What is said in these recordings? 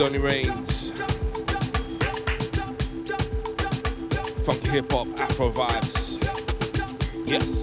Sterling Reigns. Funky hip hop, Afro vibes. Yes.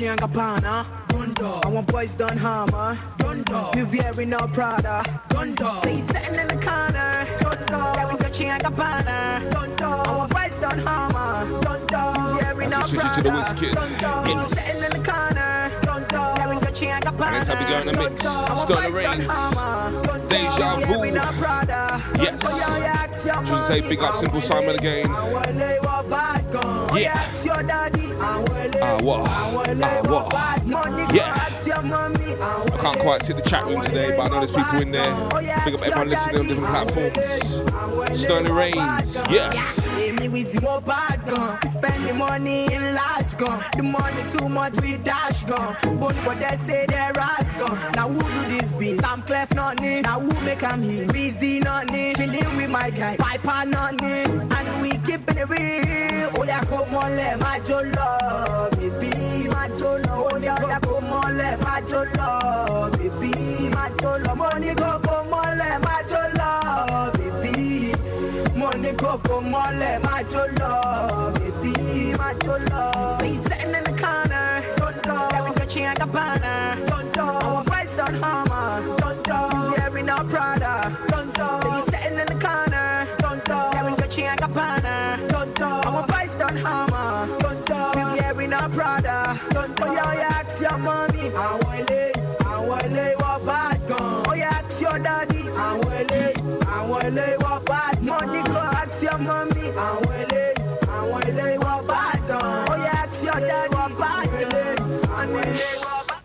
You're in Dolce and Gabbana. I want boys done hammer. You wearing no Prada. Say he's sitting in the corner. You're in Dolce and Gabbana. I want boys done hammer. You wearing no Prada. to the whiskey. Say he's sitting in the corner. You're in Dolce and Gabbana. And that's how we go in the mix. Sterling Reigns. Deja Vu. Yes. Just say big up Simple Simon again. Yeah. What? Ah, what? Yeah. I can't quite see the chat room today, but I know there's people in there. Big up everyone listening on different platforms. Sterling Reigns. Yes. Spend the money in large gun. The money too much we dash gun. But what they say they're rascal. Now who do this be? Sam Clef nothing. Now who make him here? Busy nothing. Chilling with my guy. Piper nothing. And we keeping it real. Oh yeah, come on, let my jolo. Baby, go, I want it. What bad gun? Oh yeah, ask your daddy. What bad gun? I want it. What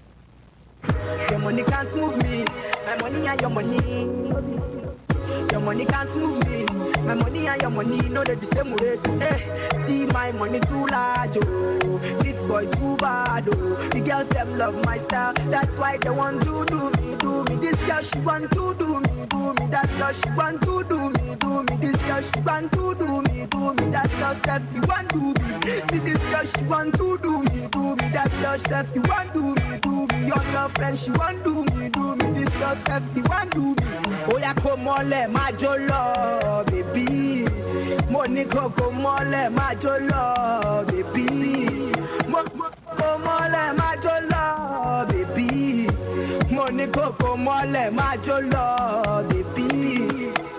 bad your money can't move me. My money and your money. Your money can't move me. My money and your money know they're the same rate. Eh, see my money too large, oh. This boy too bad, oh. The girls them love my style. That's why they want to do me, do me. This girl she want to do me, do me. That girl she want to do me, do me. This girl she want to do me, do me. That girl self you want do me. See this girl she want to do me, do me. That girl self you want do me, do me. Your girlfriend she want to do me, do me. This girl self you want do me. Oh yeah, come on, let my jolo, baby. Money koko mole my jolo, baby. Mo koko mole my jolo, baby. Money koko mole my jolo, baby. beats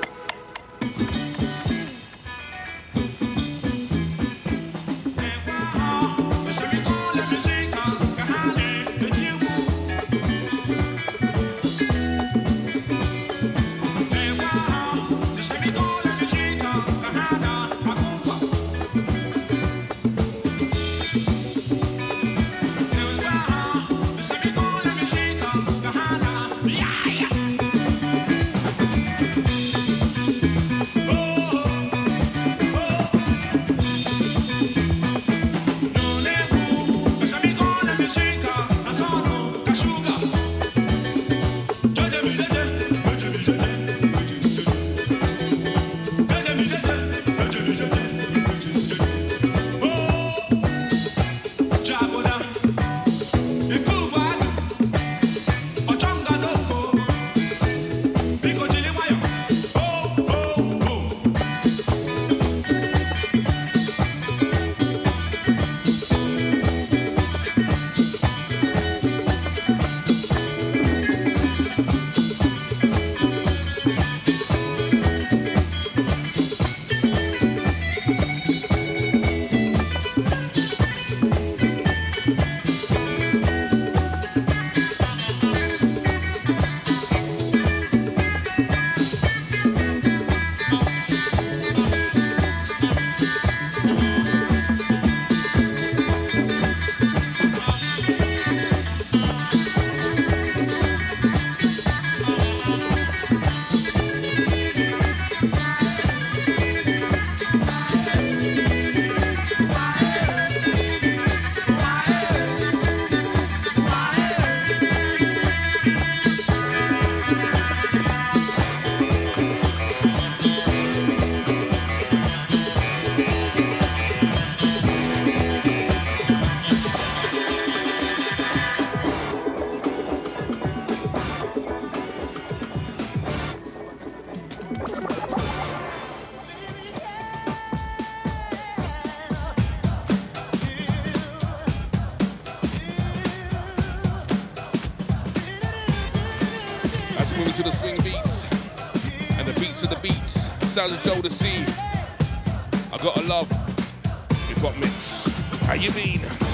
Joe the Sea. I got a love. You've got mix. How you mean?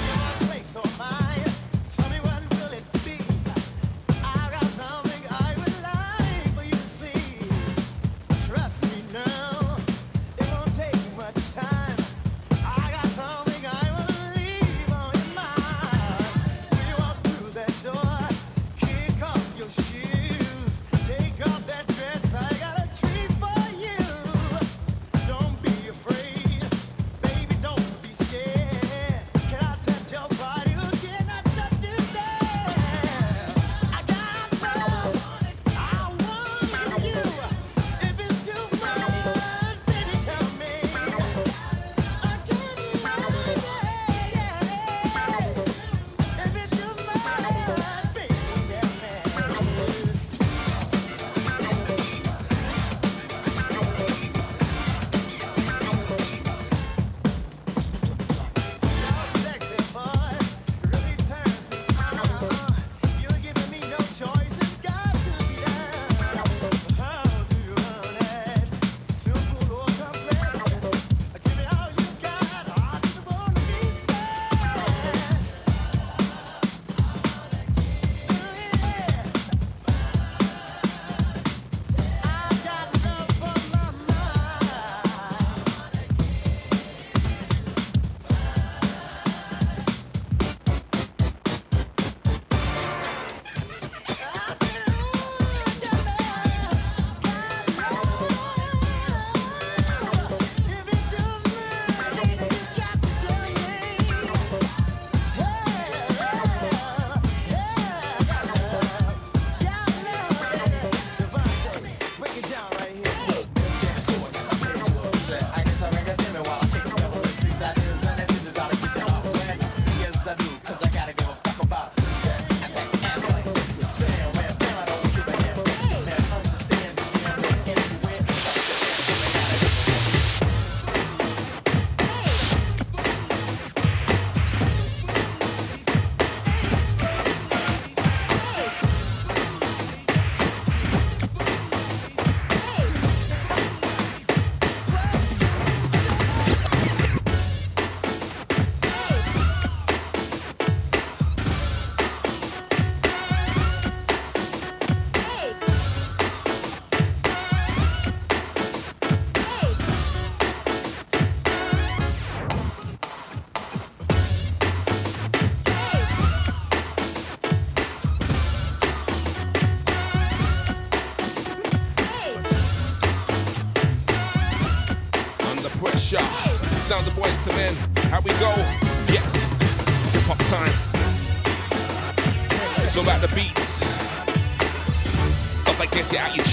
out your.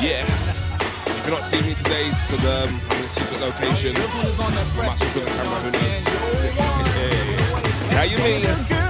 Yeah. If you're not seeing me today, it's because um, I'm in a secret location. I might switch on the camera, who knows? How you mean?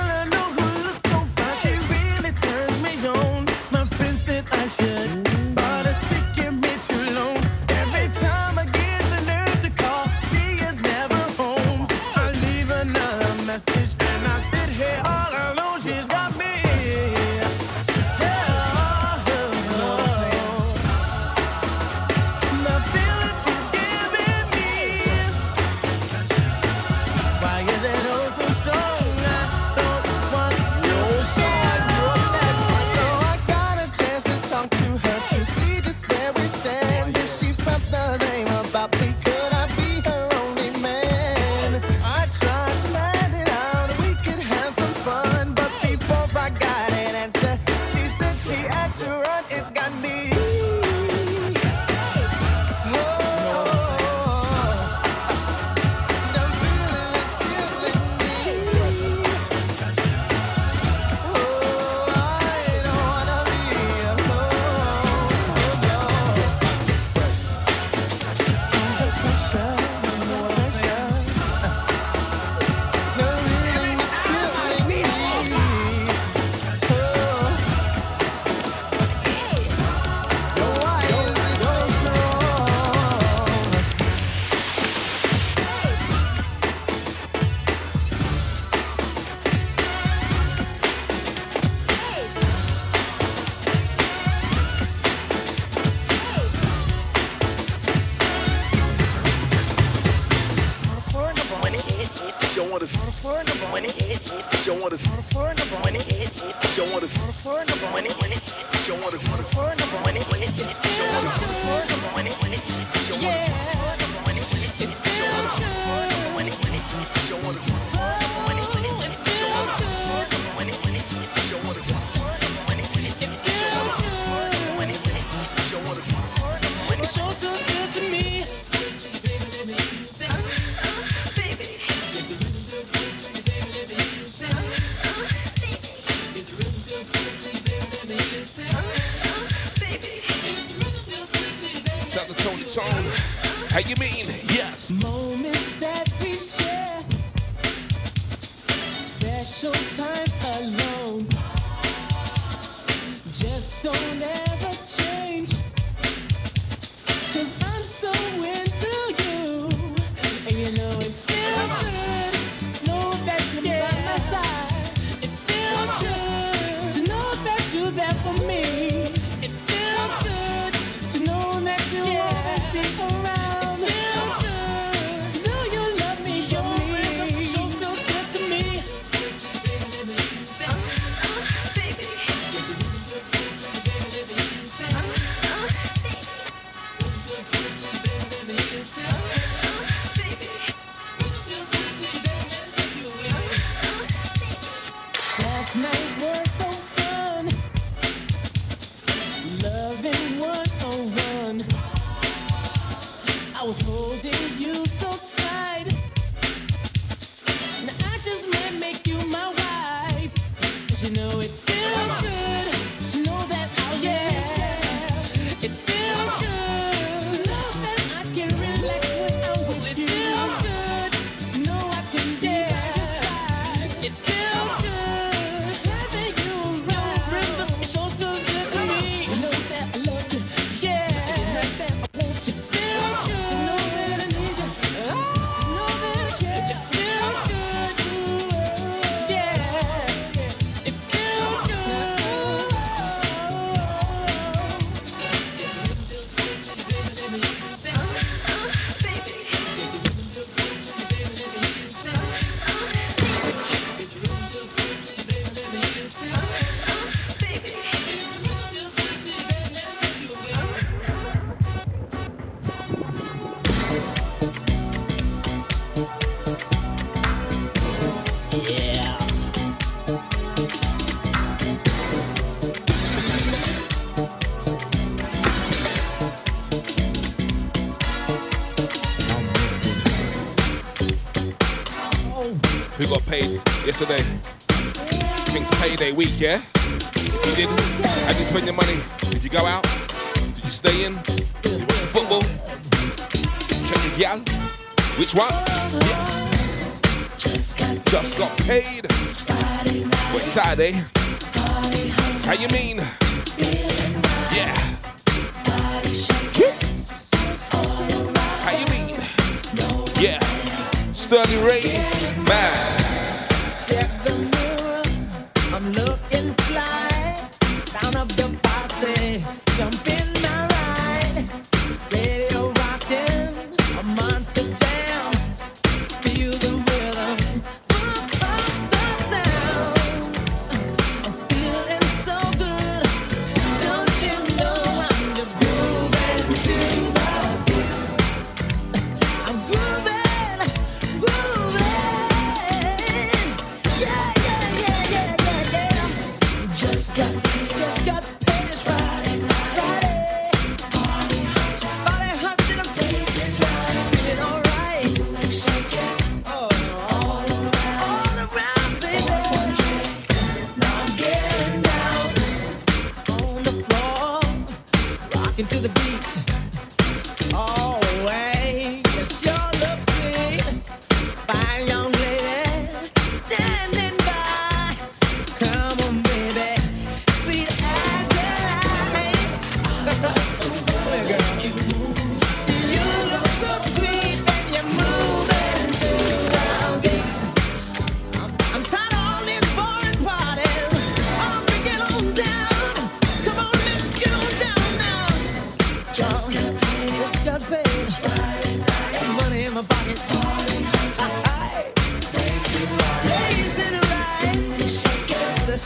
You so tired An achievement make you my wife Cuz you know it feels good yeah?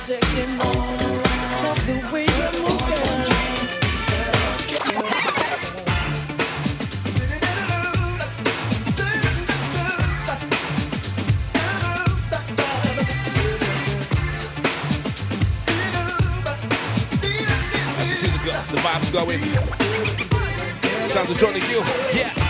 The vibe's going. Sounds of Johnny Gill. Yeah.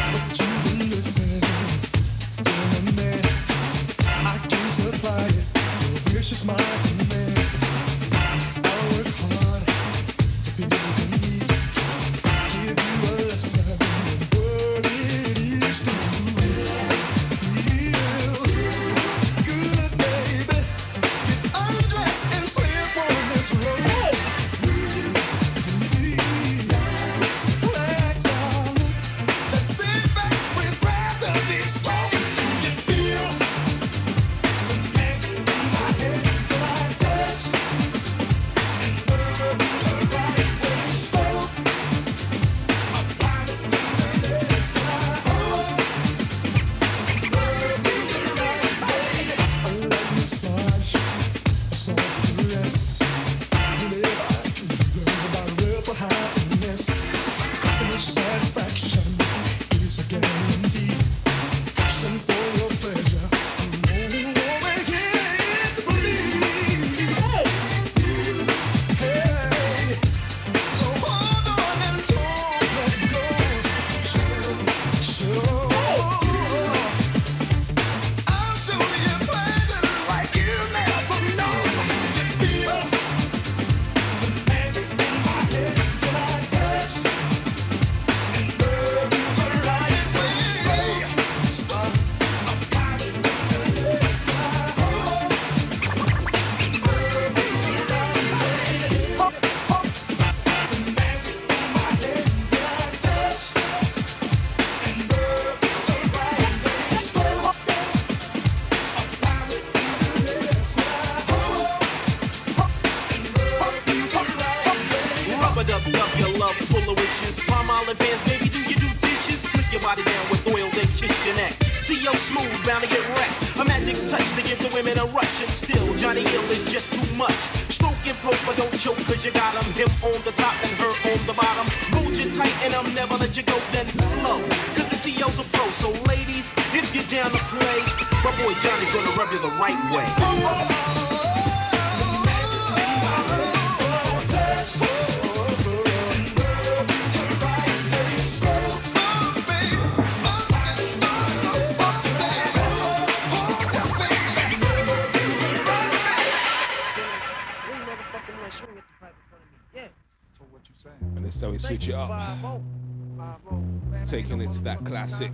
That classic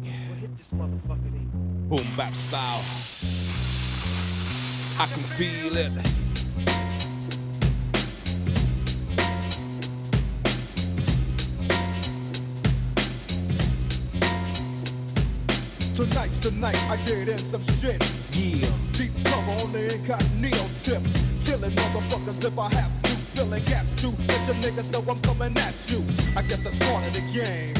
boom bap style. I can feel it. Tonight's the night I get in some shit. Yeah. Deep cover on the incognito tip. Killing motherfuckers if I have to. Filling gaps too. Let your niggas know I'm coming at you. I guess that's part of the game.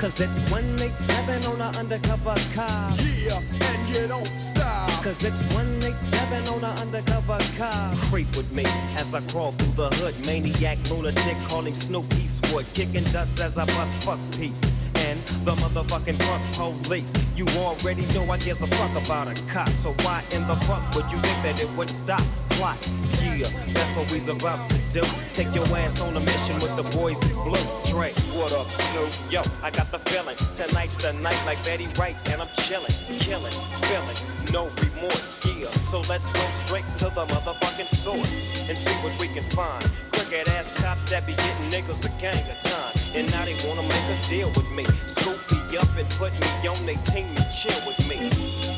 Cause it's 187 on an undercover car. Yeah, and you don't stop. Cause it's 187 on an undercover car. Creep with me as I crawl through the hood. Maniac, lunatic, calling Snoop Eastwood. Kicking dust as I bust fuck peace. The motherfucking drunk police. You already know I give a fuck about a cop. So why in the fuck would you think that it would stop? Plot. Yeah. That's what we's about to do. Take your ass on a mission with the boys in blue. Dre, what up, Snoop? Yo, I got the feeling. Tonight's the night like Betty Wright, and I'm chilling, killing, feeling, no remorse, yeah. So let's go straight to the motherfucking source and see what we can find. Crooked ass cops that be getting niggas a gang of time. And now they wanna make a deal with me. Scoop me up and put me on they team and chill with me.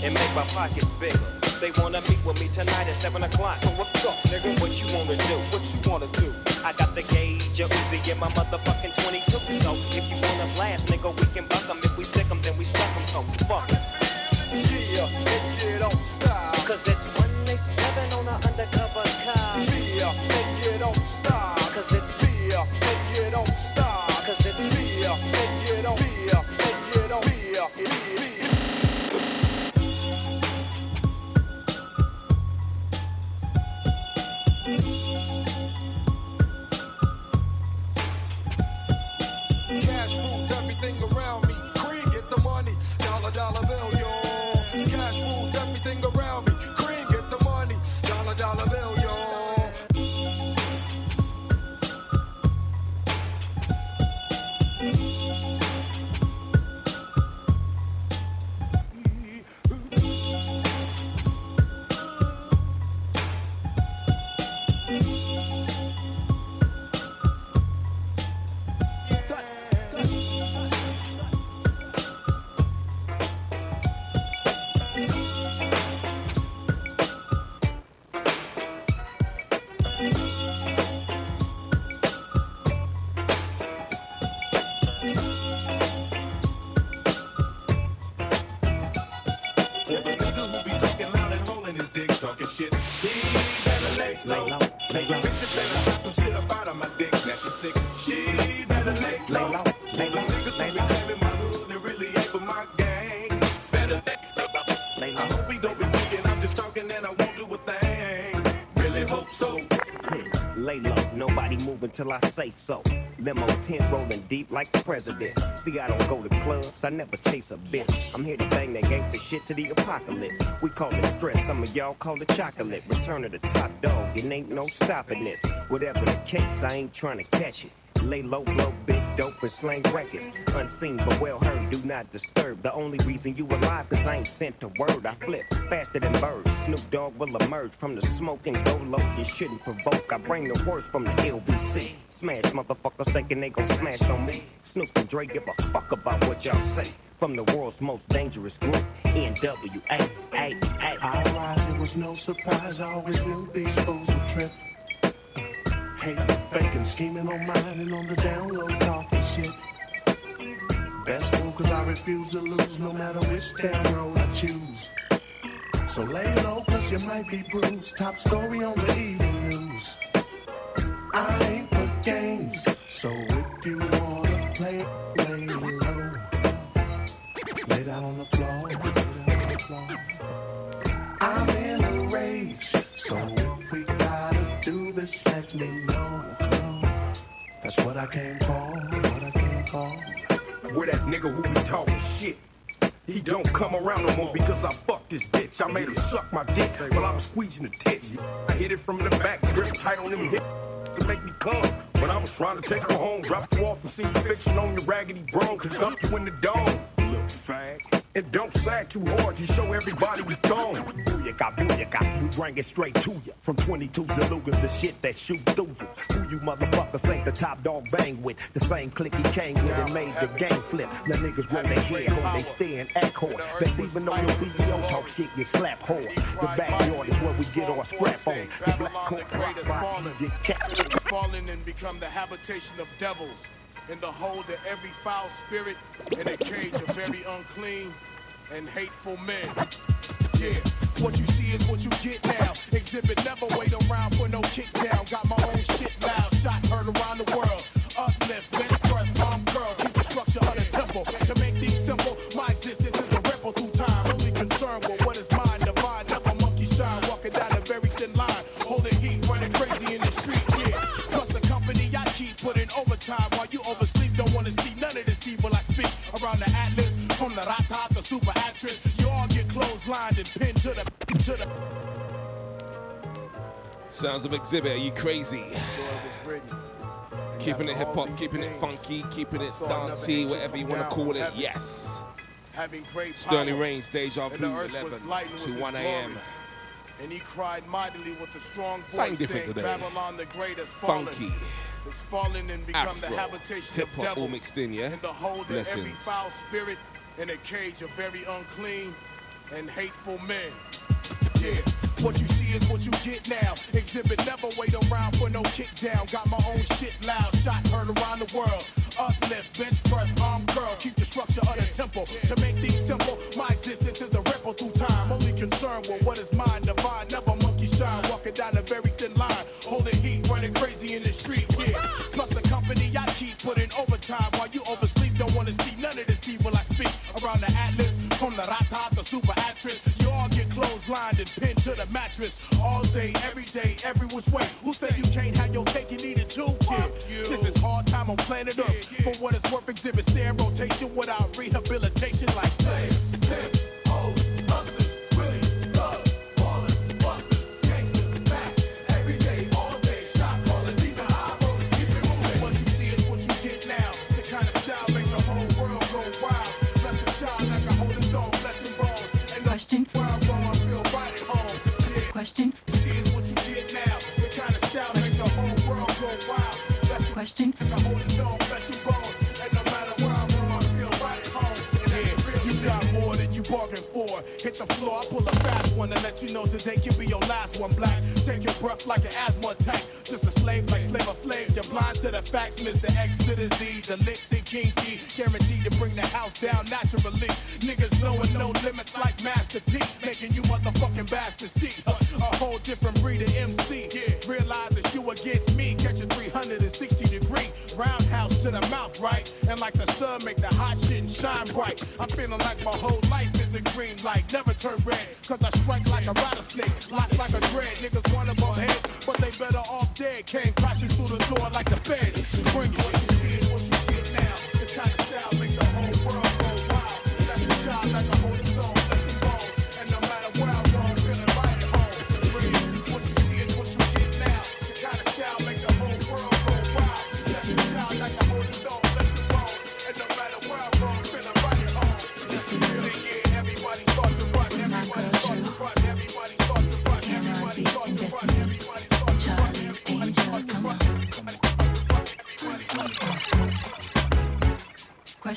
And make my pockets bigger. They wanna meet with me tonight at 7 o'clock. So what's up, nigga? What you wanna do? What you wanna do? I got the gauge, a Uzi in my motherfucking 22. So if you wanna blast, nigga, we can buck 'em. If we stick 'em, then we stuck 'em. So fuck. Yeah, make it on style. For my gang, better lay low. I hope he don't be thinking I'm just talking and I won't do a thing. Really hope so. Hmm. Lay low, nobody move until I say so. Limo tent rolling deep like the president. See, I don't go to clubs, I never chase a bitch. I'm here to bang that gangster shit to the apocalypse. We call it stress, some of y'all call it chocolate. Return of the top dog, it ain't no stopping this. Whatever the case, I ain't trying to catch it. Lay low, blow big dope and slang records. Unseen but well heard, do not disturb. The only reason you alive, cause I ain't sent a word. I flip faster than birds. Snoop Dogg will emerge from the smoke and go low. You shouldn't provoke. I bring the worst from the LBC. Smash motherfuckers thinking they gon' smash on me. Snoop and Dre give a fuck about what y'all say. From the world's most dangerous group, NWA. I rise, it was no surprise. I always knew these fools would trip. Hate, faking, scheming on mine and on the download talking shit. Best fool, cause I refuse to lose no matter which damn road I choose. So lay low, cause you might be bruised. Top story on the evening news. I ain't for games, so if you wanna play, lay low. Lay down on the floor, lay down on the floor. I'm in a rage, so if we gotta do this, let me know. That's what I came for, what I came for. Where that nigga who be talking shit. He don't come around no more because I fucked this bitch. I made her suck my dick while I was squeezing the tits. I hit it from the back, grip tight on them hips to make me come. When I was trying to take her home, drop you off and see you fixing on your raggedy bro, could dump you in the dome. Little fag. And don't sag too hard, you show everybody what's gone. Booyaka, booyaka, we bring it straight to you. From 22 to Lugas, the shit that shoot through you. Who you motherfuckers think the top dog bang with? The same clique he came with and made the game flip. Now niggas roll their head, hold they stand, act hard. That's even though your CEO talk shit, get slap hard. The backyard is where we get our scrap on. The black coat, rock, rock, get capped. fallen and become the habitation of devils, in the hold of every foul spirit, in a cage of very unclean and hateful men. Yeah, what you see is what you get now. Xzibit never wait around for no kick down. Got my own shit loud, shot heard around the world. Uplift, best thrust, arm curl, keep the structure of the temple. Actress, you all get clotheslined and pinned to the to the. Sounds of Xzibit, are you crazy? So it was written. And Keeping it hip hop, keeping it funky, keeping it dancey, whatever you want to call it. Yes. Having great Sterling Reigns, Deja Vu, 11 to 1 a.m. And he cried mightily with a strong voice, Something different saying, today. Babylon the great has fallen. Funky. It's fallen and become Afro. the habitation Hip of hop all devils. mixed in, yeah? And the hold of every foul spirit in a cage of very unclean and hateful men. Yeah, what you see is what you get now. Xzibit never wait around for no kick down. Got my own shit loud, shot heard around the world. Uplift, bench press, arm curl. Keep the structure of the temple. To make things simple, my existence is a ripple through time. Only concerned with what is mine, every which way. Who said you can't have your cake and eat it too, kid? This is hard time on planet Earth. For what it's worth, Xzibit stay Hit the floor, I pull a fast one and let you know today can be your last one. Black, take your breath like an asthma attack. Just a slave like Flavor Flav. You're blind to the facts, Mr. X to the Z. The licks and King G, guaranteed to bring the house down naturally. Niggas knowing no limits like Master P, making you motherfucking bastards see. A, a whole different breed of MC. Yeah, roundhouse to the mouth, right? And like the sun, make the hot shit shine bright. I'm feeling like my whole life is a green light, never turn red. Cause I strike like a rattlesnake, lock like a dread. Niggas wanna bump heads, but they better off dead. Came crashing through the door like the feds. Bring what you see what you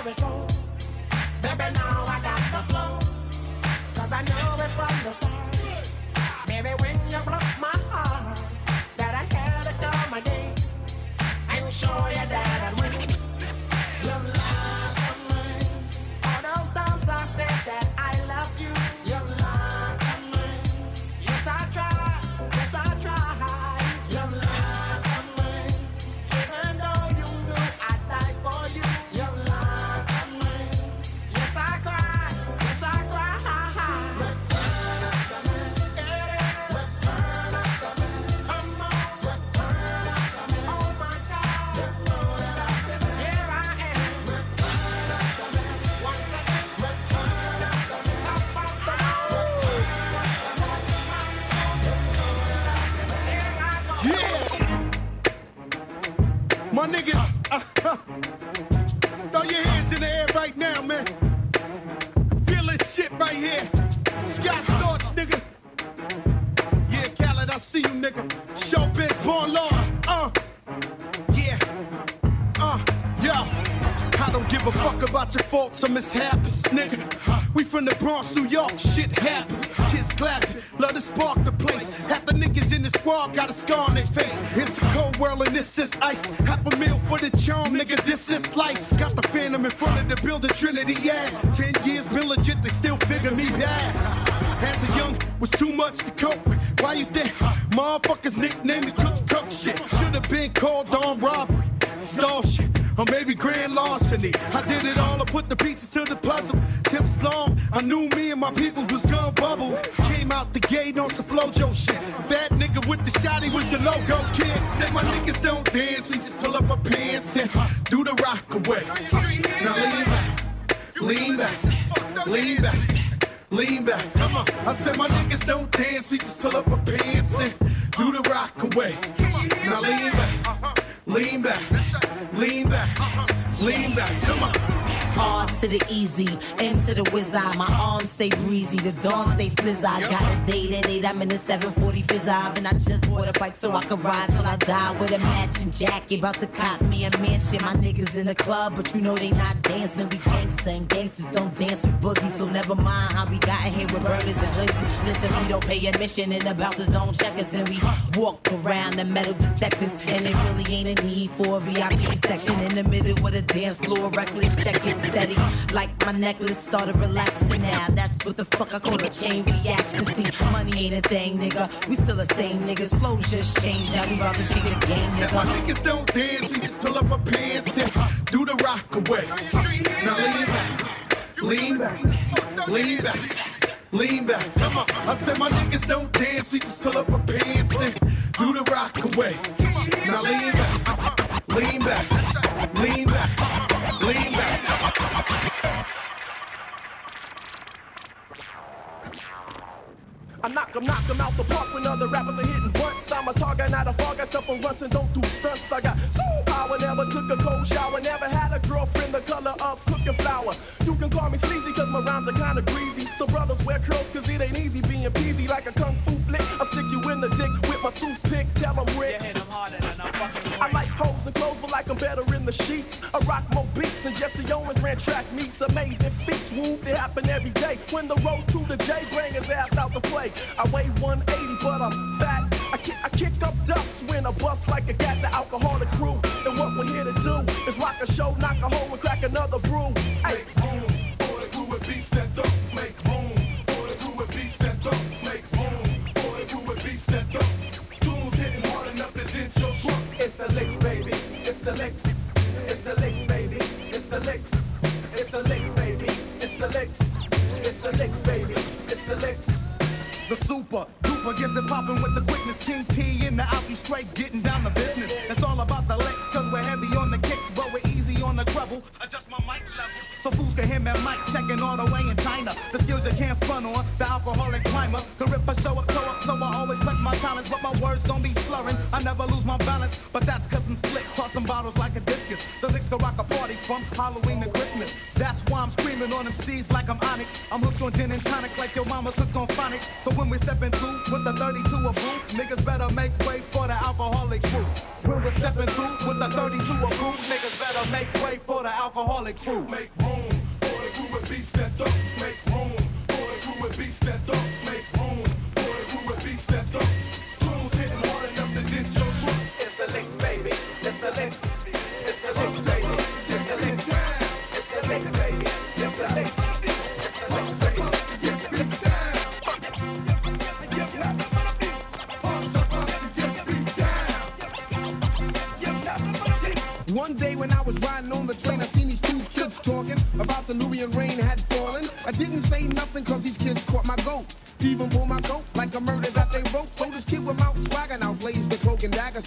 how. Baby, now faults nigga. We from the Bronx, New York, shit happens. Kids clapping, love to spark the place. Half the niggas in the squad got a scar on their face. It's a cold world and this is ice. Half a meal for the charm, nigga, this is life. Got the phantom in front of the building, Trinity, yeah. Grand larceny. I did it all, I put the pieces to the puzzle. Just long I knew me and my people was gonna bubble. Came out the gate on some flojo shit. Bad nigga with the shotty was the logo kid. Said my niggas don't dance, we just pull up our pants and do the rock away. Now lean back, lean back, lean back. Lean back, come on. I said my M to the whiz eye. My arms stay breezy, the dawn stay fizz. I got a date at 8, I'm in the 740 fizz and I just bought a bike so I can ride till I die with a matching jacket. About to cop me a mansion. My niggas in the club, but you know they not dancing. We gangsta and gangsters don't dance with boogies, so never mind how we got here with burners and hoodies. Listen, we don't pay admission and the bouncers don't check us, and we walk around the metal detectors. And it really ain't a need for a VIP section in the middle with a dance floor, reckless check it steady. Like my necklace started relaxing now. That's what the fuck I call a chain reaction. See, money ain't a thing, nigga. We still the same niggas. Flows just changed. Now we about to change the game, Said my niggas don't dance, we just pull up our pants and do the rock away. Now lean back, lean back, lean back, lean back. Come on. I said my niggas don't dance, we just pull up our pants and do the rock away. Now lean back, lean back, lean back, I knock 'em, knock 'em out the park when other rappers are hitting blunts. I'm a target, not a fog. I step on runs and don't do stunts. I got soul power, never took a cold shower, never had a girlfriend the color of cooking flour. You can call me sleazy, cause my rhymes are kinda greasy. So brothers wear curls, cause it ain't easy being peasy like a kung fu flick. I stick you in the dick with my toothpick, tell 'em Rick. Yeah, I like hoes and clothes, but like I'm better in the sheets. Rock more beats than Jesse Owens ran track meets. Amazing feats, woo, they happen every day. When the road to the J bring his ass out to play. I weigh 180, but I'm fat. I kick, I kick up dust when I bust like a gat, the alcoholic crew. And what we're here to do is rock a show, knock a hole, and crack another brew. Hey, It's the licks, baby. It's the licks. Super duper gets it poppin' with the quickness. King T in the Alki straight getting down the business. It's all about the licks, cause we're heavy on the kicks, but we're easy on the treble. Adjust my mic level. So fools can hear me mic checking all the way in China. The skills you can't front on, the alcoholic climber. Can rip a show up, toe up, so I always flex my talents, but my words don't be slurring. I never lose my balance, but that's cause I'm slick, tossing bottles like a discus. The licks can rock a party from Halloween to Christmas. That's why I'm screaming on them seeds like I'm Onyx. I'm hooked on gin and tonic like your mama's hooked when we stepping through with the 32 a brew, niggas better make way for the alcoholic crew. When we're stepping through with the 32 a brew, niggas better make way for the alcoholic crew. Make room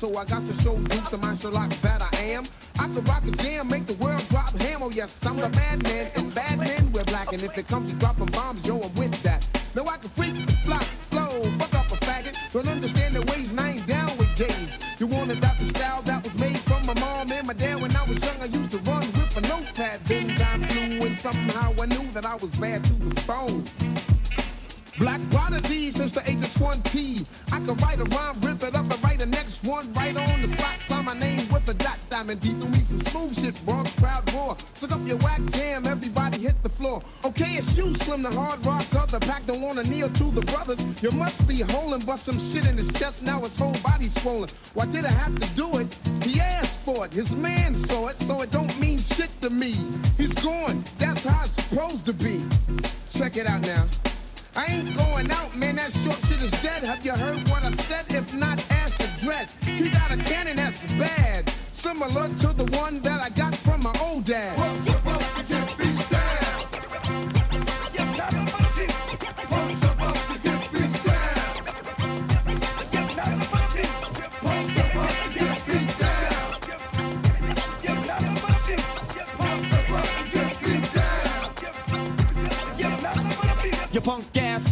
so I got to show you to my Sherlock that I am. I can rock a jam, make the world drop ham. Oh yes, I'm the madman, and bad men we're black. And if it comes to dropping bombs, yo, I'm with that. Now I can freak, flop, flow, fuck up a faggot. Don't understand the ways, and I ain't down with gays. You want to adopt the style that was made from my mom and my dad when I was young. I used to run with a notepad, then time flew, and somehow I knew that I was bad to the bone. But some shit in his chest. Now his whole body's swollen. Why did I have to do it? He asked for it. His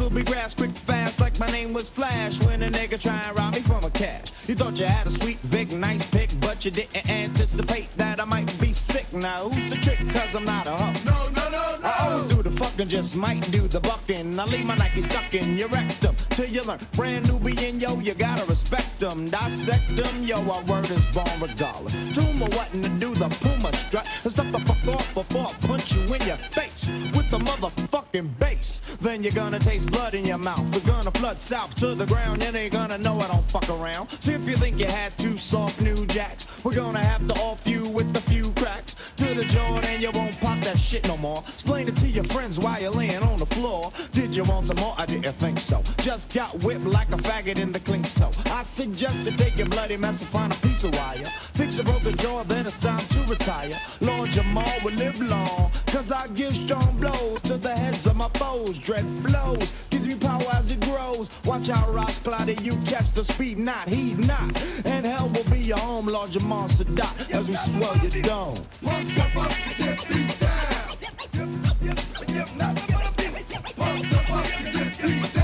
will be grass quick fast like my name was Flash when a nigga try and rob me from a cash. You thought you had a sweet Vic, nice pick, but you didn't anticipate that I might be sick. Now who's the trick? Cause I'm not a huck. No, no, no, no. I always do the fucking, just might do the bucking. I leave my Nike stuck in your rectum till you learn. Brand new being yo, you gotta respect them, dissect them. Yo, our word is born regardless. Tuma wasn't to do the Puma strut and stuff the off before I punch you in your face with the motherfucking bass. Then you're gonna taste blood in your mouth. We're gonna flood south to the ground. You ain't gonna know I don't fuck around. See if you think you had two soft new jacks. We're gonna have to off you with a few cracks to the jaw, and you won't pop that shit no more. Explain it to your friends while you're laying on the floor. Did you want some more? I didn't think so. Just got whipped like a faggot in the clink. So I suggest you take your bloody mess and find a piece of wire. Fix a broken jaw, then it's time to retire. Lord Jamar will live long, cause I give strong blows to the heads of my foes. Dread flows, gives me power as it grows. Watch out, Ross Cloudy, you catch the speed, not heed not. And hell will be your home, Lord Jamar Sadat, as we swell your dome. In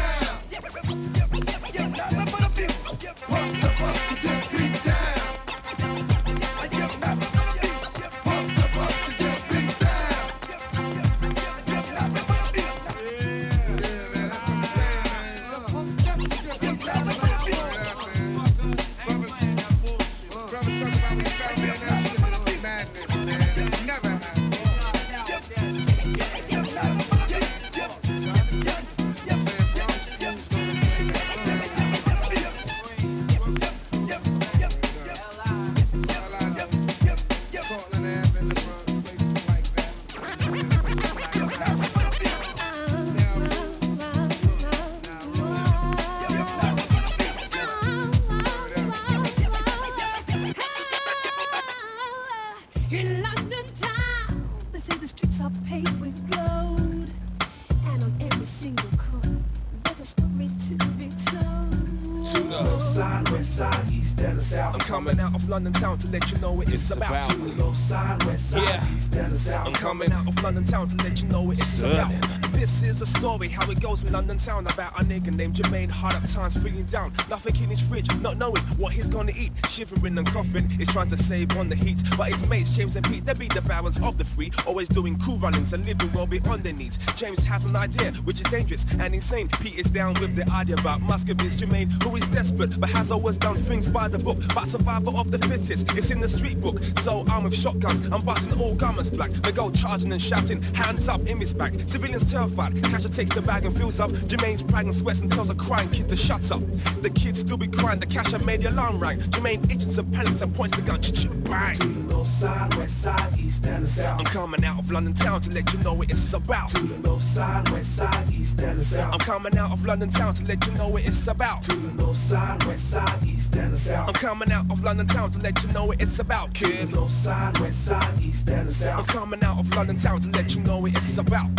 goes in London town about a nigga named Jermaine. Hard up times, feeling down, nothing in his fridge, not knowing what he's gonna eat. Shivering and coughing, he's trying to save on the heat. But his mates James and Pete, they be the barons of the free, always doing cool runnings and living well beyond their needs. James has an idea which is dangerous and insane. Pete is down with the idea about Muscovies. Jermaine, who is desperate but has always done things by the book. But survival of the fittest, it's in the street book. So I'm with shotguns, I'm busting all gummers black. They go charging and shouting, hands up in his back. Civilians terrified, Casher takes the bag and fills up. Jermaine's bragging, sweats and tells a crying kid to shut up. The kid still be crying, the Casher made the alarm rang. Jermaine itches and panics and points the gun, ch bang. To the north side, west side, east and the south. I'm coming out of London town to let you know what it's about. To the north side, west side, east and the south. I'm coming out of London town to let you know what it's about. To the north side, west side, east and the south. I'm coming out of London town to let you know what it's about, kid. To the north side, west side, east and the south. I'm coming out of London town to let you know what it's about.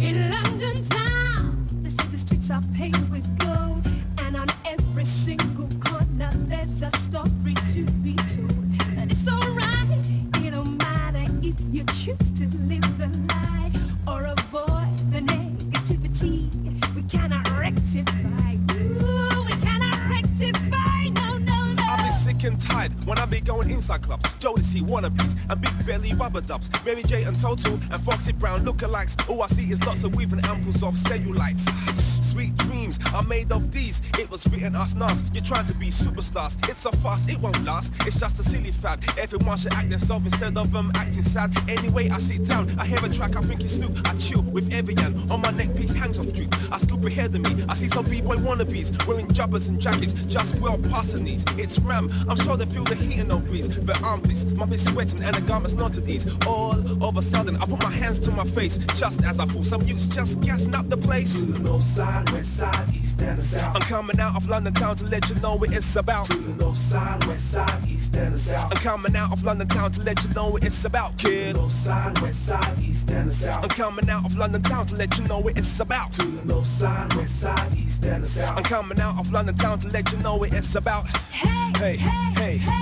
In London town, they say the when I be going inside clubs. Jodeci wannabes and big belly rubber dubs. Mary J and Total and Foxy Brown lookalikes. All I see is lots of weaving amples of cellulites. Sweet dreams are made of these. It was written us nas. You're trying to be superstars. It's so fast, it won't last. It's just a silly fad. Everyone should act themselves instead of them acting sad. Anyway, I sit down, I hear a track, I think it's Snoop. I chill with Evian. On my neck piece hangs off droop. I scoop ahead of me. I see some b-boy wannabes wearing jubbers and jackets, just well passing these. It's Ram. I'm sure they feel the heat and no breeze. The armpits, my bit sweating and the garments not at ease. All of a sudden, I put my hands to my face, just as I fool some youths just gassing up the place. To the north side, west side, east and the south. I'm coming out of London town to let you know what it's about. To the north side, west side, east and the south. I'm coming out of London town to let you know what it's about, kid. North side, west side, east and the south. I'm coming out of London town to let you know what it's about. To the north side, west side, east and the south. I'm coming out of London town to let you know what it's about. Hey, hey, hey, hey,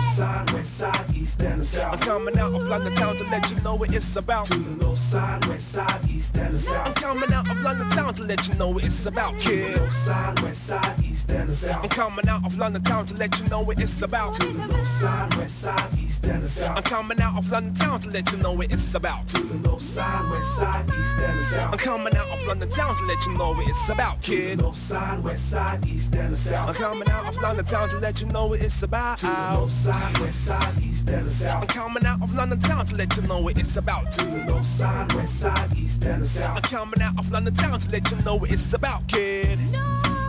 North side, west side, east and the south. I'm coming out of London town to let you know what it's about. To the north side, west side, east and the south. I'm coming out of London town to let you know what it's about, kid. North side, west side, east and the south. I'm coming out of London town to let you know what it's about. To the north side, west side, east and the south. I'm coming out of London town to let you know what it's about. To the north side, west side, east and the south. I'm coming out of London town to let you know what it's about, To the kid. north side, west side, east and the south. I'm coming out of London town to let you know what it's about. To the north side, west side, east and the I'm coming out of London town to let you know what it's about. To the north side, west side, east and the south. I'm coming out of London town to let you know what it's about, kid.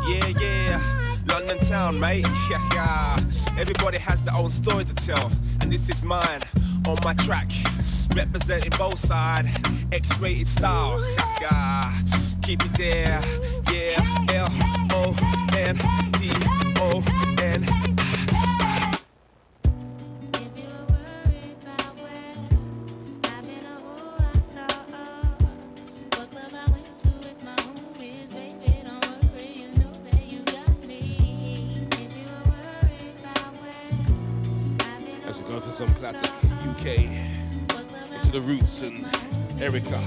Yeah, yeah. London town, mate. Yeah, yeah. Everybody has their own story to tell, and this is mine on my track. Representing both sides, X-rated style. Yeah, yeah. Keep it there. Yeah. L O N UK into the roots and Erykah.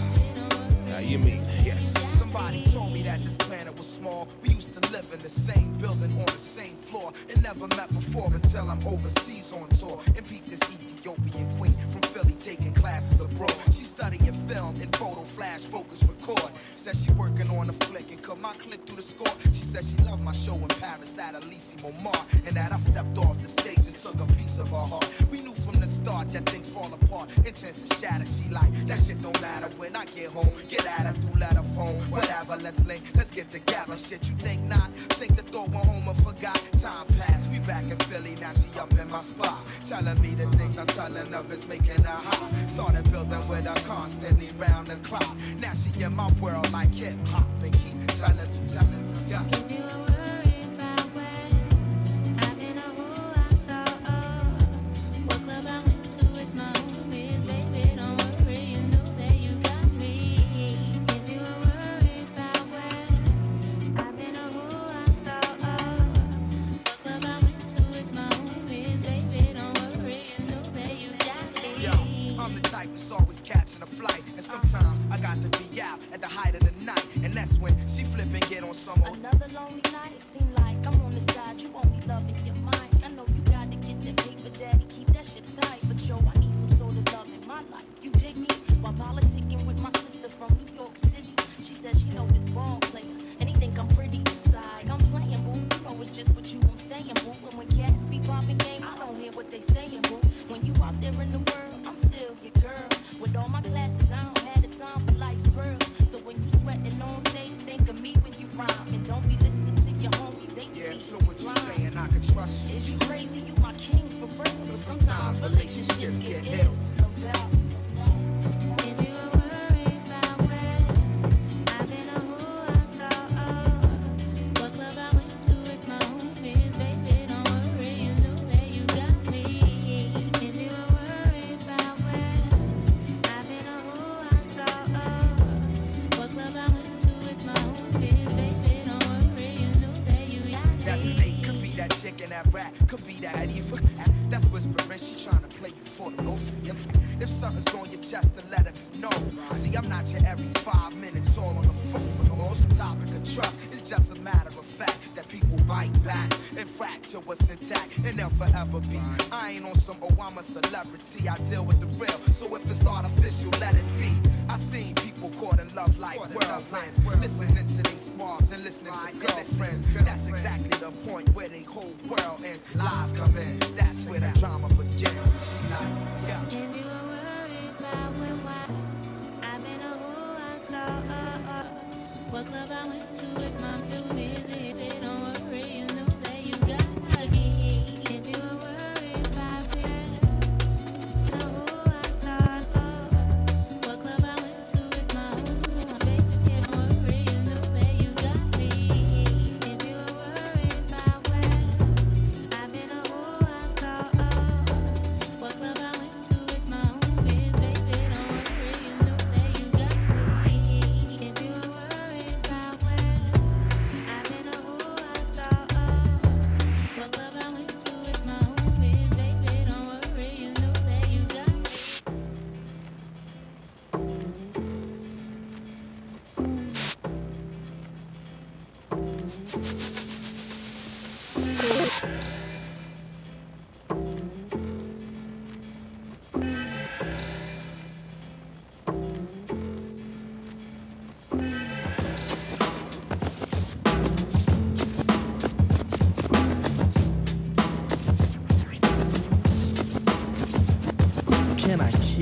Now you mean yes. Somebody told me that this planet was small. We used to live in the same building on the same floor and never met before until I'm overseas on tour and peep this Ethiopian queen from Philly taking classes abroad. She's studying film and photo flash focus record. Says she working on a flick and cut my click through the score. She says she loved my show in Paris at Elysee Montmartre and that I stepped off the stage and took a piece of her heart. We knew from the start that things fall apart, intent to shatter. She like that shit don't matter when I get home. Get at her through letter phone, whatever. Let's link, let's get together. Shit you think not? Think the thought went home and forgot. Time passed, we back in Philly. Now she up in my spot, telling me the things I'm telling of is making her hot. Started building with her constantly round the clock. Now she in my world like hip hop and keep telling telling me, yeah.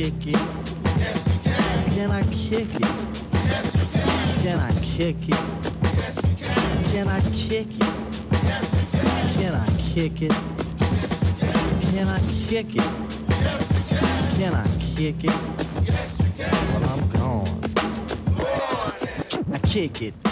Kick it? Yes, can. I kick it? Yes, can. I kick it? Yes, can. I kick it? Yes, can. I kick it? Can I kick it? Can I kick it? Well, I'm gone. I kick it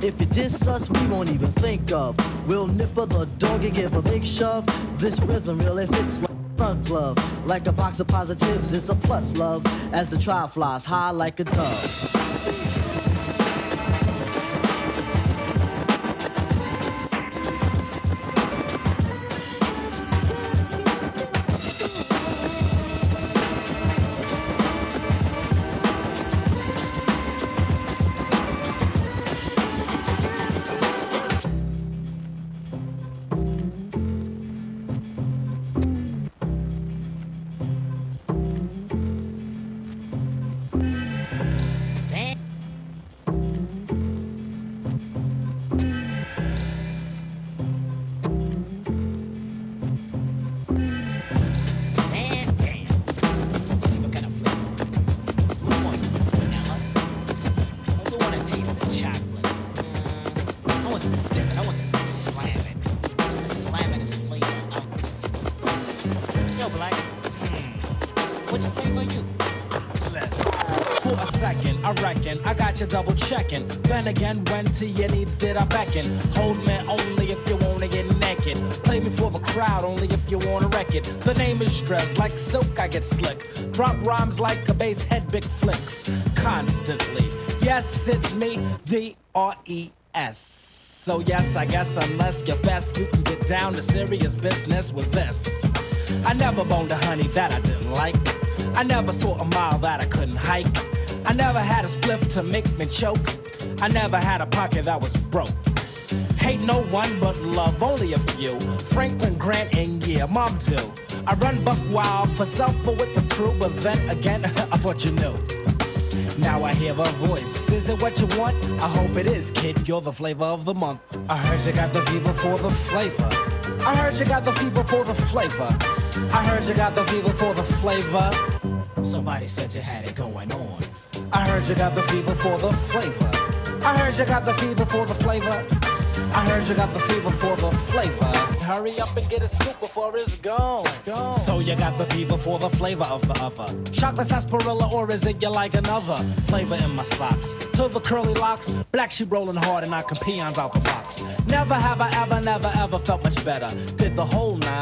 If you diss us, we won't even think of. We'll nipper the dog and give a big shove. This rhythm really fits like a front glove. Like a box of positives, it's a plus love. As the trial flies high like a dove. To your needs did I beckon? Hold me only if you wanna get naked. Play me for the crowd only if you wanna wreck it. The name is Dres, like silk I get slick. Drop rhymes like a bass head, big flicks. Constantly. Yes, it's me, D R E S. So yes, I guess unless you're fast, you can get down to serious business with this. I never boned a honey that I didn't like. I never saw a mile that I couldn't hike. I never had a spliff to make me choke. I never had a pocket that was broke. Hate no one but love only a few. Franklin Grant and yeah, mom too. I run buck wild for self, but with the crew. But then again, I thought you knew. Now I hear a voice. Is it what you want? I hope it is, kid. You're the flavor of the month. I heard you got the fever for the flavor. I heard you got the fever for the flavor. I heard you got the fever for the flavor. Somebody said you had it going on. I heard you got the fever for the flavor. I heard you got the fever for the flavor. I heard you got the fever for the flavor. Hurry up and get a scoop before it's gone. So you got the fever for the flavor of the other. Chocolate sarsaparilla, or is it you like another flavor in my socks? To the curly locks, black sheep rolling hard and I knocking peons out the box. Never have I ever, never ever felt much better. Did the whole nine.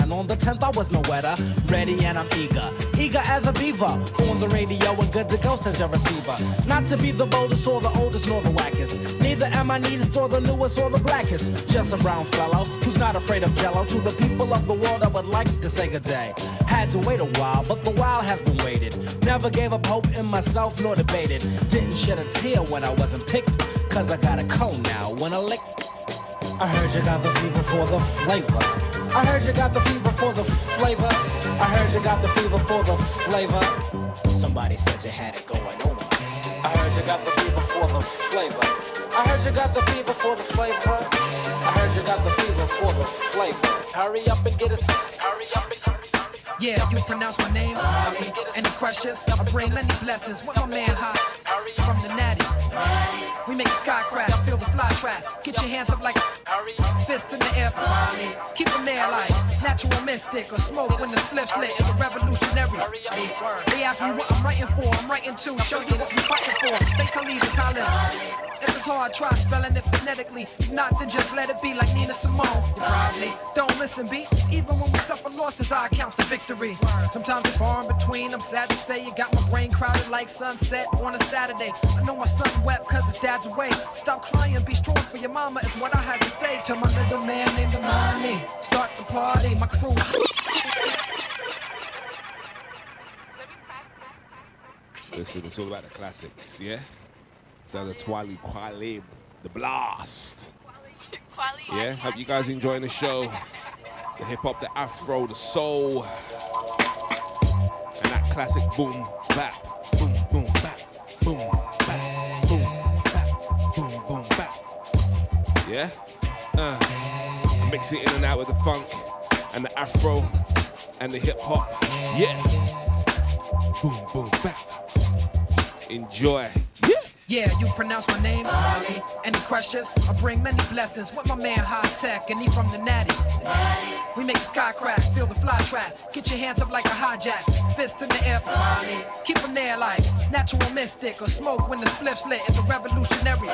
On the 10th, I was no wetter. Ready and I'm eager. Eager as a beaver. On the radio and good to go, says your receiver. Not to be the boldest or the oldest nor the wackest. Neither am I neatest or the newest or the blackest. Just a brown fellow who's not afraid of jello. To the people of the world, I would like to say good day. Had to wait a while, but the while has been waited. Never gave up hope in myself nor debated. Didn't shed a tear when I wasn't picked. Cause I got a cone now when I lick. I heard you got the fever for the flavor. I heard you got the fever for the flavor. I heard you got the fever for the flavor. Somebody said you had it going on. I heard you got the fever for the flavor. I heard you got the fever for the flavor. I heard you got the fever for the flavor. Hurry up and get a hurry up and Yeah, you pronounce my name. Any questions? I bring many blessings. With my man hot from the natty. We make sky crash, fly trap. Get your hands up like fists in the air. Keep them there like natural mystic or smoke when the spliff's lit. It's a revolutionary. They ask me what I'm writing for. I'm writing to show you what I'm fighting for. Say Talib Talib. If it's hard, try spelling it phonetically. If not, then just let it be like Nina Simone. You probably don't listen, B. Even when we suffer losses, I count the victory. Sometimes it's far in between. I'm sad to say you got my brain crowded like sunset on a Saturday. I know my son wept cause his dad's away. Stop crying, be strong for your mama is what I had to say to my little man named Amani. Start the party, my crew. Listen, it's all about the classics, yeah? So the Twali Qualib, the blast. Yeah, hope you guys enjoying the show. The hip hop, the afro, the soul, and that classic boom bap, boom boom bap, boom bap, boom bap, boom boom bap. Yeah, uh, I mix it in and out with the funk and the afro and the hip hop. Yeah, boom boom bap. Enjoy. Yeah, you pronounce my name. Ali. Any questions? I bring many blessings with my man High Tech, and he from the Natty. We make the sky crack, feel the fly trap. Get your hands up like a hijack, fists in the air for Ali. Keep them there like natural mystic or smoke when the spliff's lit. It's a revolutionary.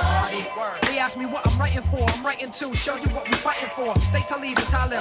They ask me what I'm writing for. I'm writing to show you what we're fighting for. Say Talib and Talib.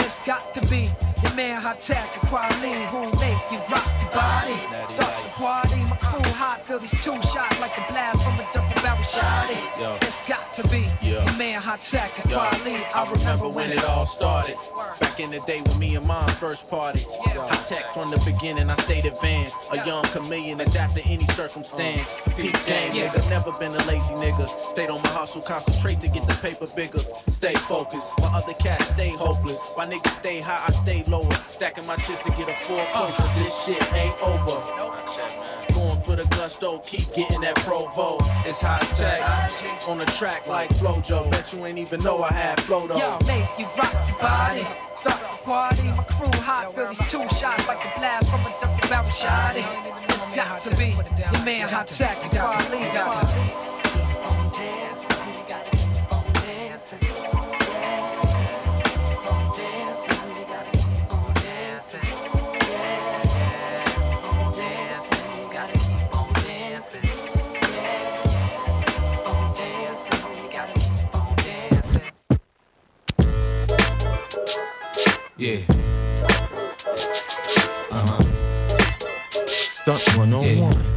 It's got to be your man hot tech, a quality who make you rock your body. Start the party, my crew hot, feel these two shots like the blast from a double shotty. Yo. It's got to be Yo. your man hot tech, a Yo, quality. I remember when it all started. Back in the day when me and mom first party. Hi-Tek from the beginning, I stayed advanced. A young chameleon, adapt to any circumstance. Uh, Peak game, Yeah. nigga. Never been a lazy nigga. Stayed on my hustle, concentrate to get the paper bigger. Stay focused, while other cats stay hopeless. My niggas stay high, I stay lower. Stacking my chips to get a four closure. This shit ain't over. Gusto, keep getting that provo. It's high tech on the track like Flojo. Bet you ain't even know I had flow though. Yo, make you rock your body. Start the party, my crew hot, feel these two shots like a blast from a double barrel shot. It's got to be your man hot tech, you got to leave, Yeah. Uh huh. Stunt one on one.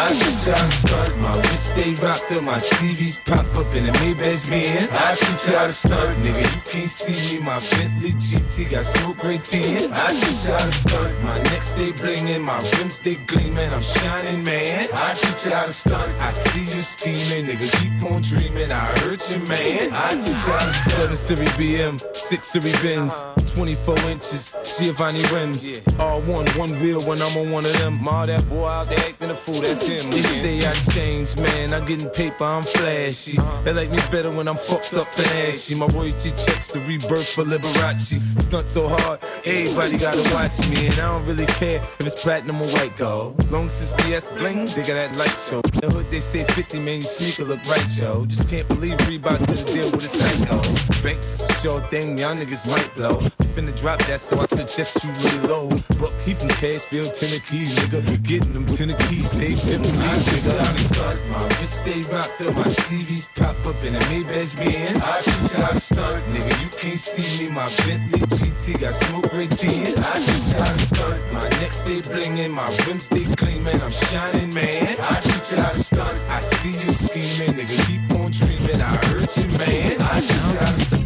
I teach y'all to stunt. My wrist stay rocked till my TVs pop up in the Maybach Benz. I teach y'all to stunt. Nigga, you can't see me. My Bentley GT got smoke gray tin. I teach y'all to stunt. My neck stay blingin', my rims stay gleamin'. I'm shining, man. I teach y'all to stunt. I see you scheming, nigga. Keep on dreaming. I hurt you, man. I teach y'all to stunt. 7 Series BM, 6 Series Benz, 24 inches, Giovanni rims. All one, one wheel when I'm on one of them. All that boy out there acting a fool, that's. They say I changed, man. I'm getting paper, I'm flashy. They like me better when I'm fucked up and ashy. My royalty checks the rebirth for Liberace. Stunt so hard, Everybody gotta watch me, and I don't really care if it's platinum or white gold. Long as it's VS bling, they got that light show. The hood they say 50, man, your sneaker look right, yo. Just can't believe Reebok did a deal with a psycho. Banks is a sure thing, y'all niggas might blow. Finna drop that, so I suggest you really low. But he from Cashville, Tennessee, nigga. Getting them Tennessee, save Tennessee, nigga. My wrist stay rocked till my TVs pop up in a Maybach Benz. I how to stunt, nigga. You can't see me, my Bentley GT got smoke right in. I how to stunt. My neck stay blingin', my rims stay clean, man. I'm shining, man. I how to stunt. I see you scheming, nigga. Keep on dreaming. I hurt you, man. I how to stunt.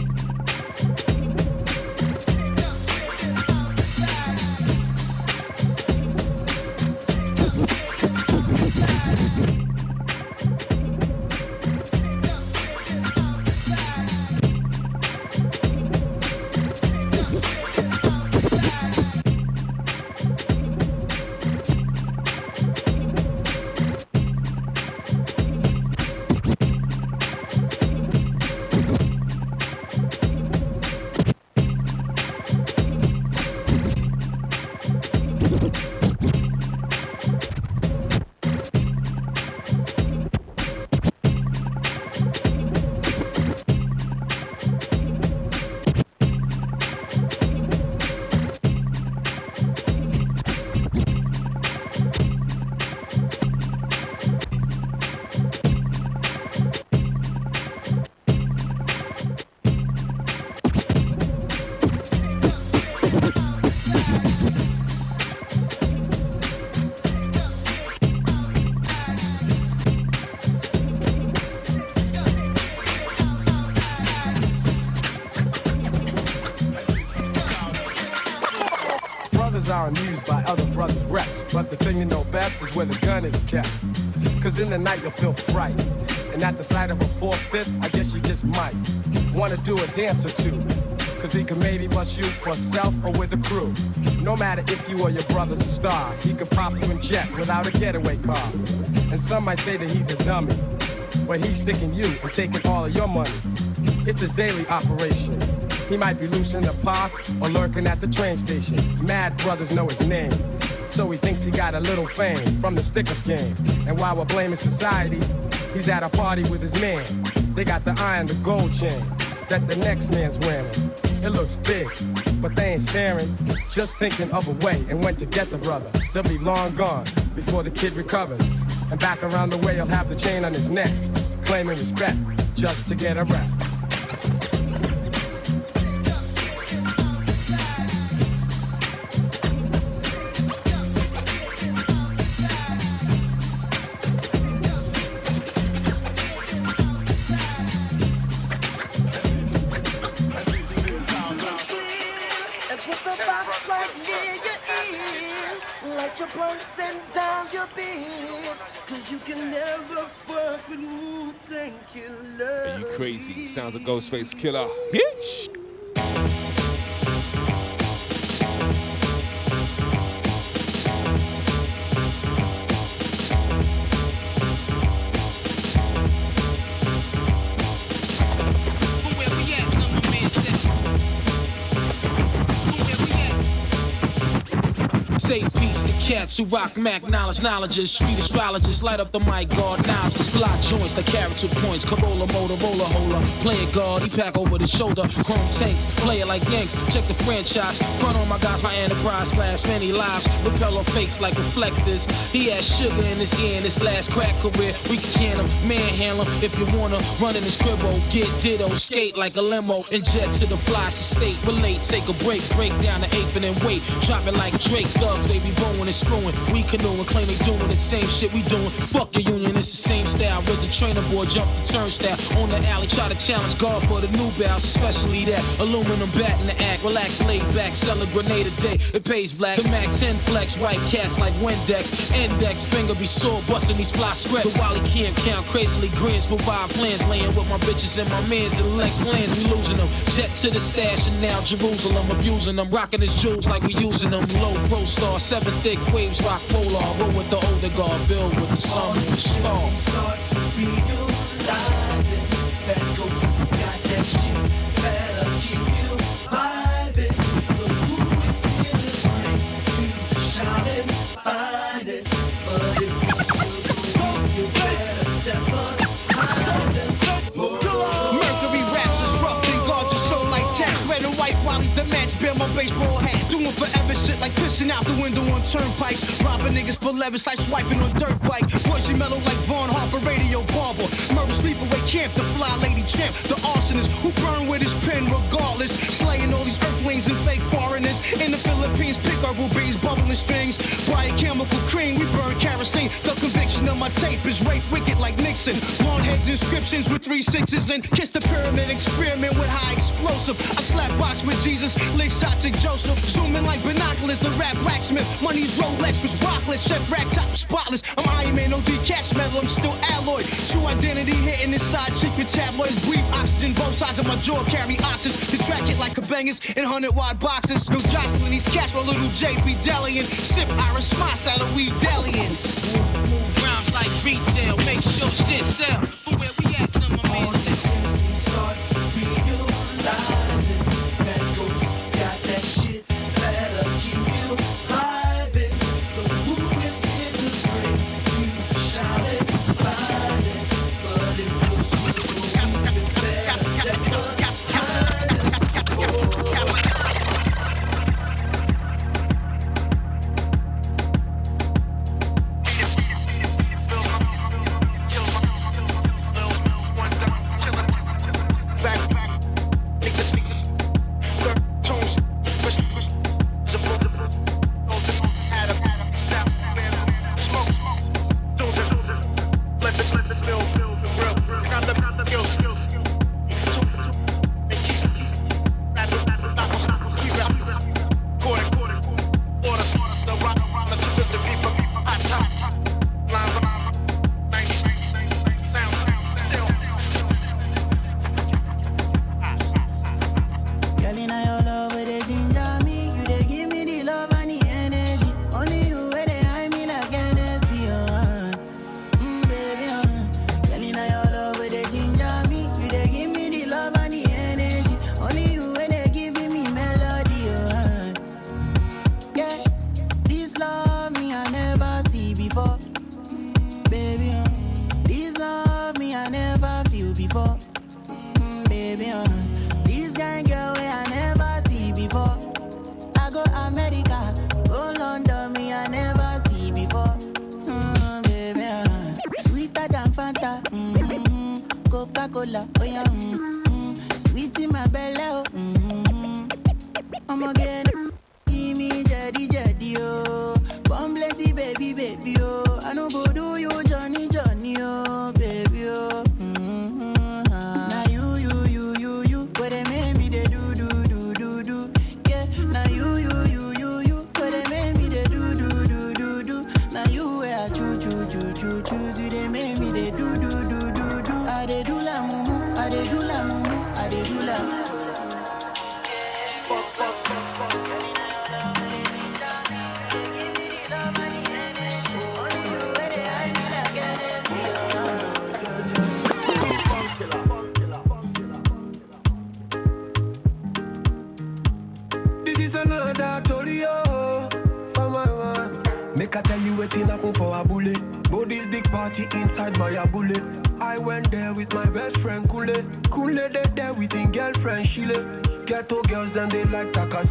By other brothers' reps, but the thing you know best is where the gun is kept. Cause in the night you'll feel fright. And at the sight of a four-fifth, I guess you just might wanna do a dance or two. Cause he could maybe bust you for self or with a crew. No matter if you or your brother's a star, he could prop you in jet without a getaway car. And some might say that he's a dummy, but he's sticking you and taking all of your money. It's a daily operation. He might be loose in the park or lurking at the train station. Mad brothers know his name. So he thinks he got a little fame from the stick up game. And while we're blaming society, he's at a party with his man. They got the iron, the gold chain that the next man's wearing. It looks big, but they ain't staring. Just thinking of a way and when to get the brother. They'll be long gone before the kid recovers. And back around the way, he'll have the chain on his neck, claiming respect just to get a rap. Are you crazy? Sounds of Ghostface Killah. Hitch. Cats who rock Mac knowledge, knowledges, street astrologists, light up the mic, guard knowledge, the block joints, the character points, Corolla, Motorola, Hola, play it guard, he pack over the shoulder, chrome tanks, play it like Yanks, check the franchise, front on my guys, my enterprise, splash many lives, repeller fakes like reflectors, he has sugar in his ear in his last crack career, we can can him, manhandle him, if you wanna run in his cribbo, oh, get ditto, skate like a limo, and jet to the fly state, relate, take a break, break down the eighth and wait, drop it like Drake, thugs, they be blowing and screwing, we canoeing, claim they doing the same shit we doing, fuck your union, it's the same style, was a trainer boy, jump the turnstile, on the alley, try to challenge God for the new bounce, especially that aluminum bat in the act, relax, laid back, sell a grenade a day, it pays black, the Mac 10 flex, white cats like Windex, index, finger be sore, busting these fly script, the Wally can't count, crazily grins, provide plans, laying with my bitches and my mans and Lex lands, we losing them, jet to the stash and now Jerusalem, abusing them, rocking his jewels like we using them, low pro star, seven thick Waves rock polar, roll with the older guard, build with the sun and the stars. Start realizing that got that shit better keep you vibing. You. Baseball hat. Doing forever shit like pissing out the window on turnpikes. Robbing niggas for levis, like swiping on dirt bike. Voicey mellow like Vaughn Harper, radio barber. Murder sleepaway camp, the fly lady champ. The arsonist who burn with his pen regardless. Slaying all these earthlings and fake foreigners. In the Philippines, pick herbal bees, bubbling strings. Biochemical cream, we burn kerosene. The conviction of my tape is rape wicked Nixon. Blonde heads inscriptions with three sixes and kiss the pyramid experiment with high explosive. I slap box with Jesus, lick shots at Joseph. Zooming like binoculars, the rap blacksmith. Money's Rolex was rockless, chef rack top spotless. I'm Iron Man, no decast metal, I'm still alloy. True identity hitting inside secret tabloids. Breathe oxygen, both sides of my jaw carry oxygen. The track it like a bangers in 100 wide boxes. No jostling these cats, my little JP Delian. Sip Irish Smots out of weed dalliance. Like retail, make sure shit sell. From where we at, my man said. start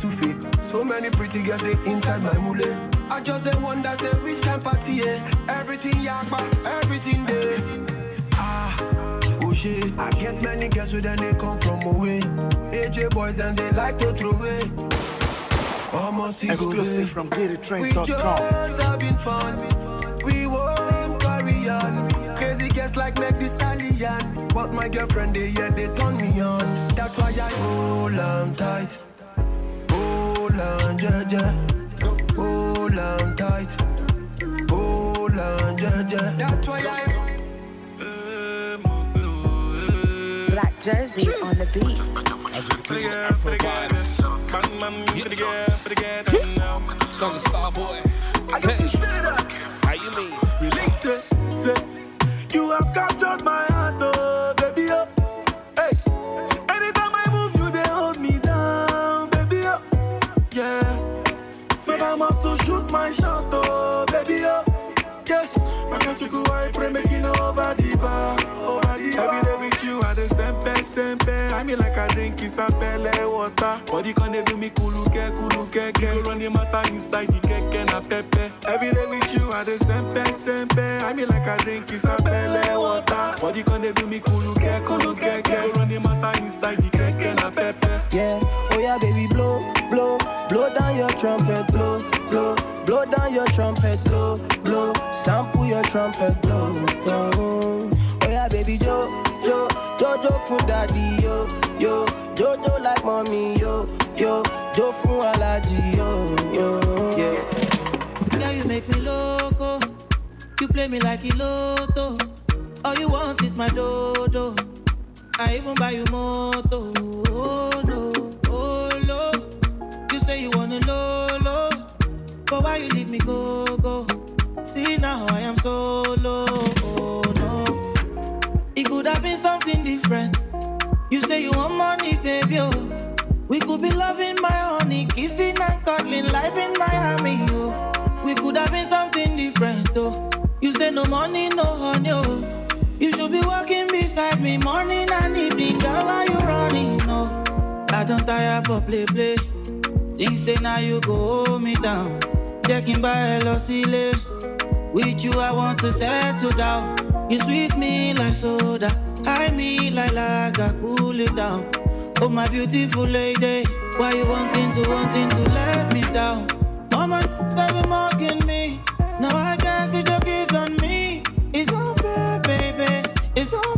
Takasufi. So many pretty girls they inside my mule. I just they wonder say which can party yeah. Everything yakba, everything there. Ah, oh shit. I get many girls with them they come from away. AJ boys and they like to throw away. Almost Exclusive from We GetATrains.com. just having fun. We won't carry on. Crazy guests like make this stallion. But my girlfriend, they yeah, they turn me on. That's why I hold on tight. Hold on, yeah, yeah. Hold on tight. Hold on, yeah, yeah. That's why I. Black Jerzee on the beat. For the girl, for the girl, man, man, for the girl, for the girl, Son of Starboy. Hey. Down, baby, oh. Must to shoot my shot, oh, you oh. go I pray you over the bar, over the bar. Every day with you, I the sempe sempe. I mean like I drink isapele water. Body can they do me kuluke kuluke ke. Run the matter inside the keke na pepe. Every day with you, I the sempe sempe. I mean like I drink isapele water. Body can they do me kuluke kuluke ke. Run the matter inside the keke na pepe. Yeah, oh yeah, baby, blow, blow, blow down your trumpet, blow, blow, blow down your trumpet, blow, blow, sample your trumpet, blow, blow. Oh yeah, baby, jo, jo, jojo for daddy, yo, yo, jojo like mommy, yo, yo, jo for allergy, yo, yo, yeah. Girl, you make me loco. You play me like a lotto. All you want is my dodo. I even buy you moto. Oh no, oh no. You say you wanna lolo, but why you leave me go go? See now I am solo. Oh no, it could have been something different. You say you want money, baby. Oh. We could be loving my honey, kissing and cuddling, life in Miami. Oh. We could have been something different. Oh. You say no money, no honey. Oh. You should be walking beside me morning and evening. Girl, why you running? No, I don't tire for play play. Things say now you go hold me down. Checking by Elosile. With you, I want to settle down. You sweet me like soda. High me like lager, cool it down. Oh, my beautiful lady. Why you wanting to, wanting to let me down? Mama, they be mocking me. Now I guess the joke is on me. It's unfair, baby. It's unfair,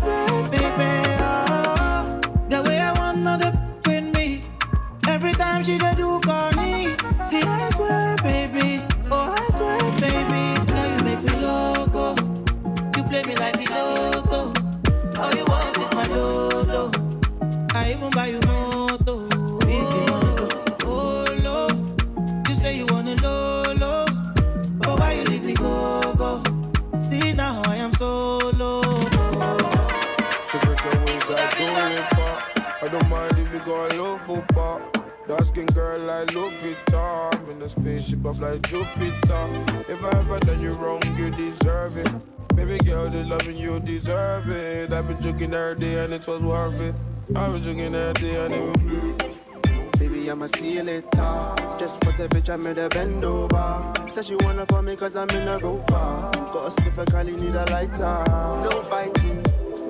you low for pop. Dark skin girl like Lupita. I'm in a spaceship of like Jupiter. If I ever done you wrong, you deserve it. Baby girl, the loving you deserve it. I've been drinking every day and it was worth it. I was drinking every day and it was Baby, I'ma see you later. Just for the bitch, I made a bend over. Says she wanna for me cause I'm in a rover. Got a spliff, call need a lighter. No biting.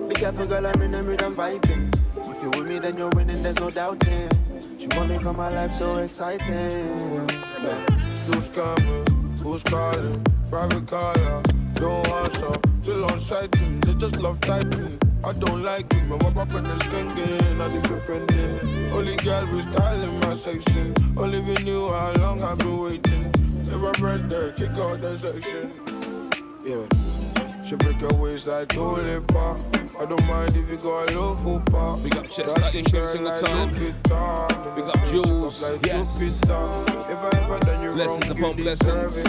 Be careful, girl, I'm in the mood, I'm vibing. If you're with me, then you're winning, there's no doubting. She want me come my life so exciting. Yeah. Still scamming, who's calling? Private caller, don't answer. Still on sighting, they just love typing. I don't like him, I walk up in the skanking, I think offending. Only girl with style in my section. Only we knew how long I've been waiting. If I there, kick out the section. Yeah. She break her waist like pop. I don't mind if you go a low for pop. Big up Chester, each and every single time. Big up Jules, yes. If I ever done you Blessings wrong, upon you blessings.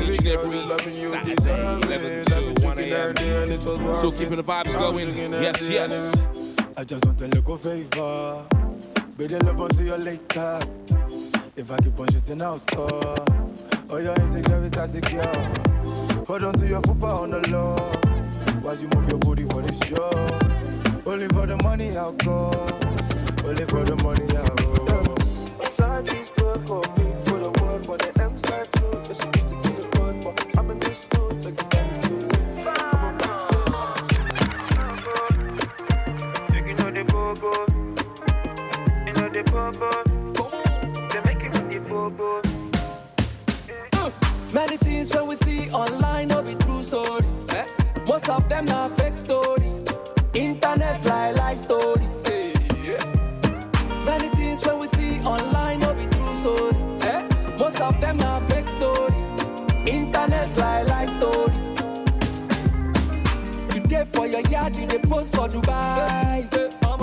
Each and every loving you Saturday, deserve 11 it. to I've been 1 joking every day and it was worth Still it. keeping the vibes going. Yes, yes. I just want a little favor. Building up until you're later. If I keep on shooting, I'll score. Oh, your insecurity secure. Hold on to your football on the low. While you move your booty for this show. Only for the money I'll go. Only for the money I'll go. Side piece good, call me for the word when the M side true. Yeah, she used to be the buzz, but I'm in this dude, like the daddy's too late. I'm a You know Many things when we see online no be true stories. Eh? Most of them are fake stories. Internet lie lie stories. eh, yeah. Many things when we see online no be true stories. Eh? Most of them are fake stories. Internet lie lie stories. You dey for your yard, you dey post for Dubai.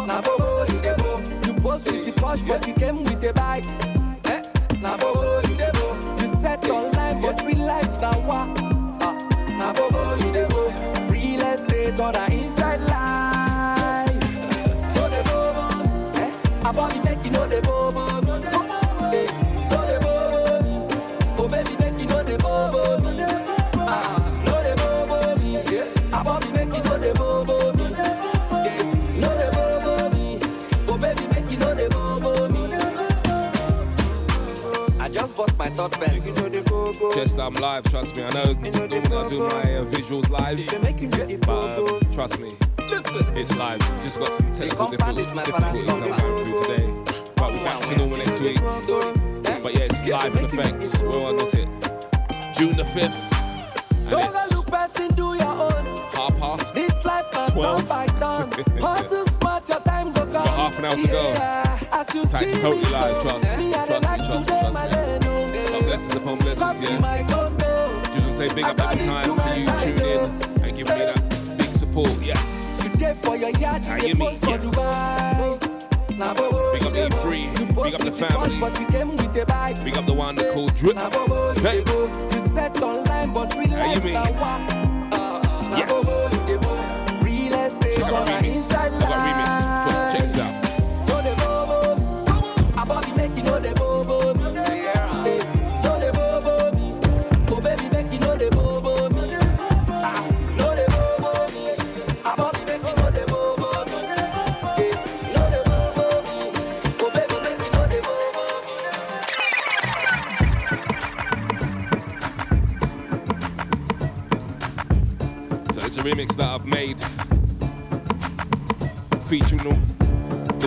Na bobo you dey bo. You post with the posh, but you came with a bike. Eh? Na bobo set online, but real life na wa. Ah, na bobo you dey bo. Real estate or na third pencil. Just I'm live, trust me. I know normally I do my uh, visuals live, but um, trust me, it's live. Just got some technical difficulties that we're going through today, but we're back to normal next week. But yeah, it's live in effects. We're on it? June the fifth, and Don't it's go look do your own. half past. This half an hour to go. See totally live, trust. Trust me, trust me, trust me. oh. Blessings upon blessings, yeah. Just want to say big up every time for you tuning in and giving me that big support. Yes. How you mean? Yes. Big up you dey E3. Big up the family. Big up the one that called Drip. Hey. How you mean?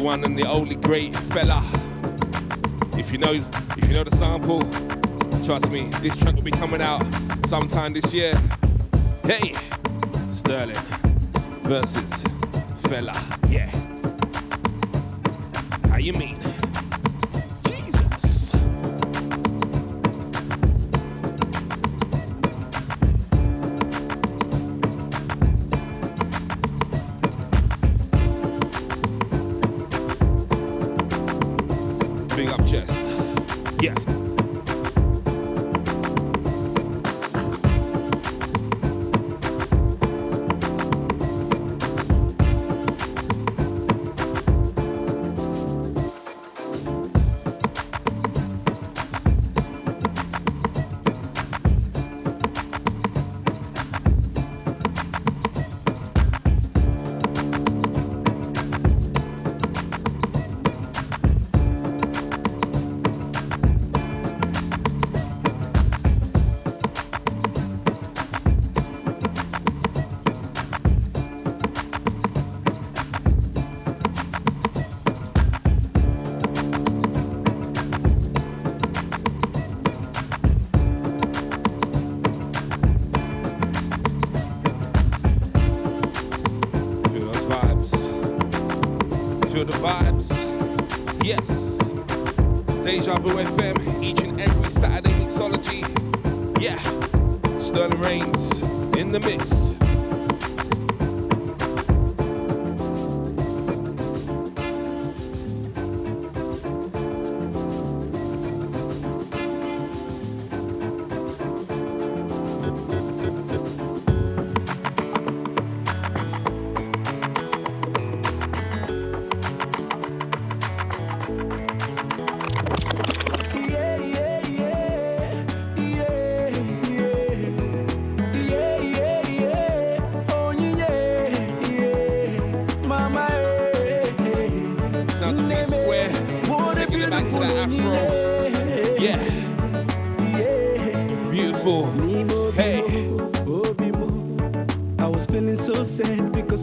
One and the only great fella. If you know, if you know the sample, trust me, this track will be coming out sometime this year. Hey, Sterling versus fella, yeah. How you mean?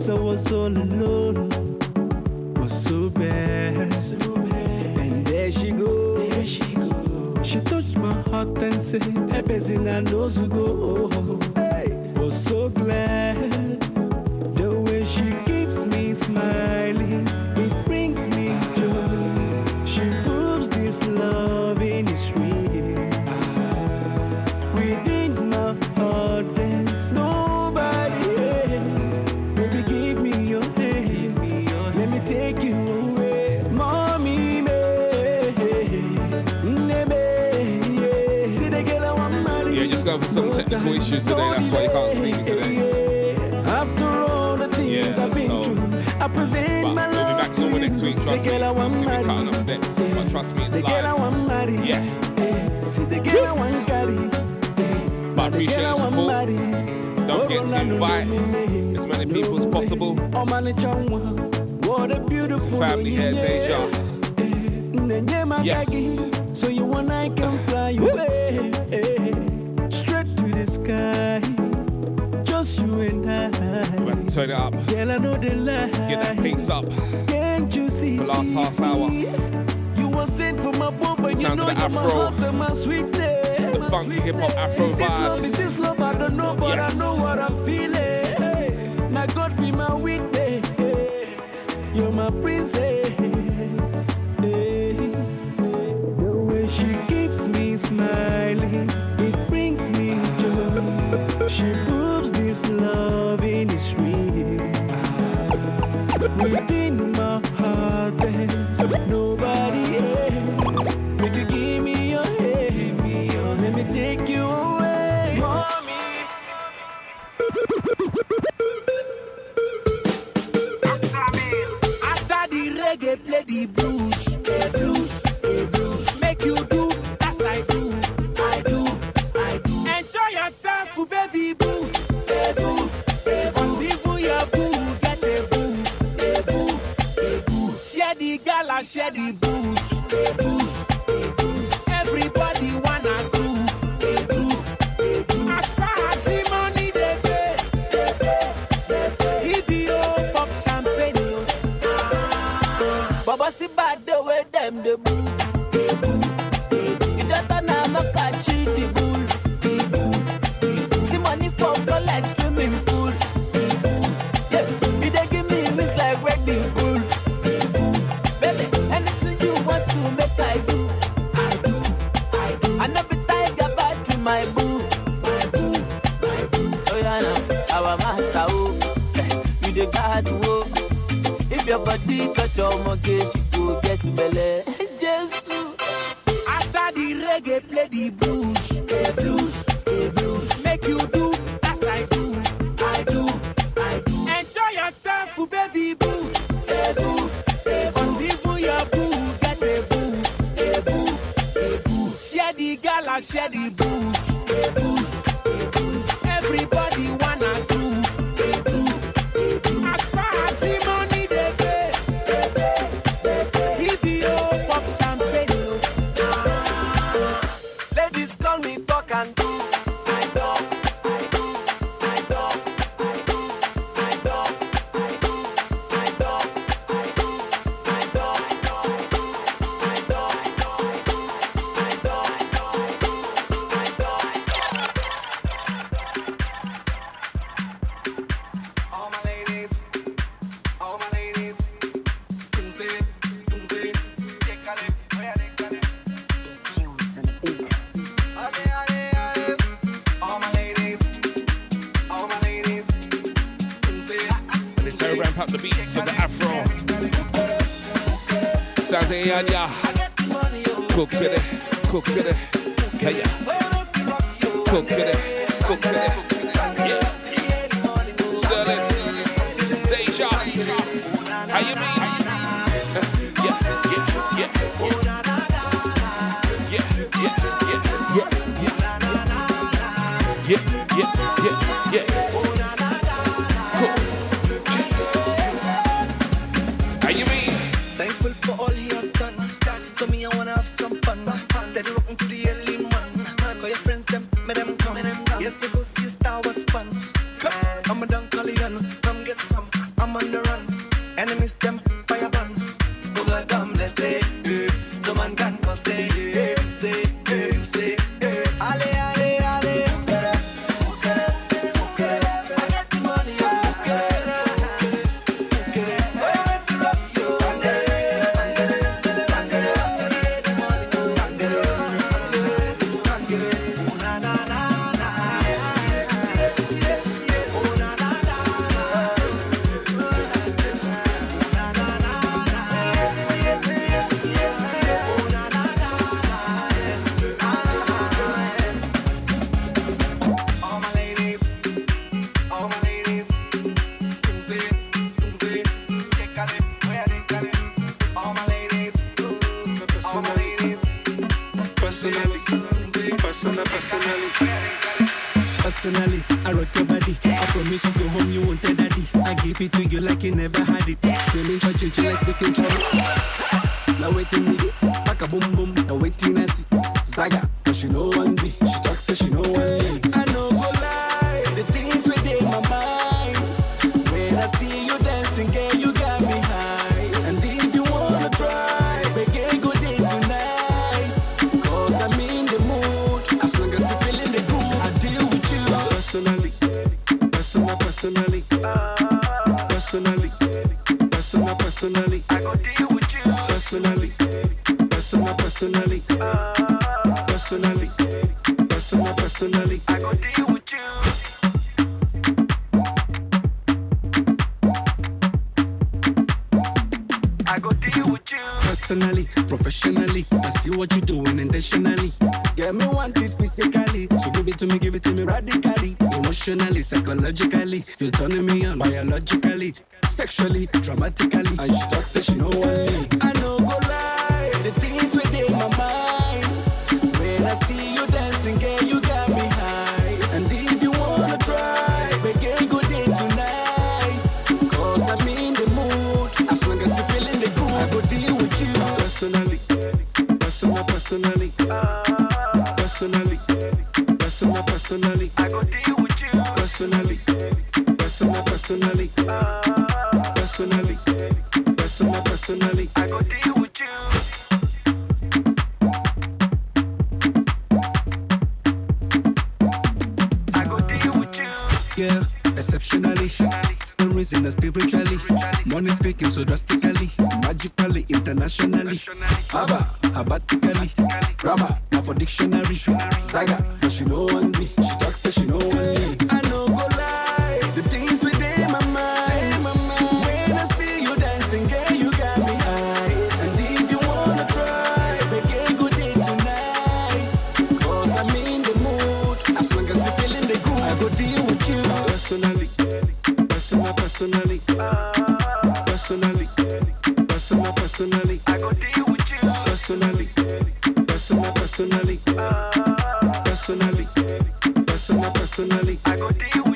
Sad because school issues today. That's why you can't see me today. After all the things yeah, I've been so, through, I present my we'll love. We'll be back to next week. Trust the me. Girl see me cutting up. But trust me, it's the live. Girl I want marry. Yeah. See the girl I want carry. But I appreciate the support. Don't get oh, to invite as many people as possible. What a beautiful family here, Deja. Mm, yes. So you I can fly away sky. Just you and I. We turn it up. Girl, I know the lie. Get that pace up. Can't you see? The last half hour. You were sent from above, and you know you're my heart and my sweet day. The funky hip hop afro is this. Love, is this love? I don't know, but yes. I know what I'm feeling. My God, be my witness. You're my princess. on ya. Cook it, cook it, yeah, yeah. Cook it, cook it. personally, personal, personally, personally, personal, personally. I go deal with you personally, personal, personally, personally, personal, personally. I go deal with you. exceptionally risen us spiritually. Money speaking so drastically, magically, internationally. Abba, abatically. Rama not for dictionary. Saga, but she know one me. She talks, so she know one me. I know. Personally, personally, personally. I go deal with you. Personally, personally. Personally, personally. I go deal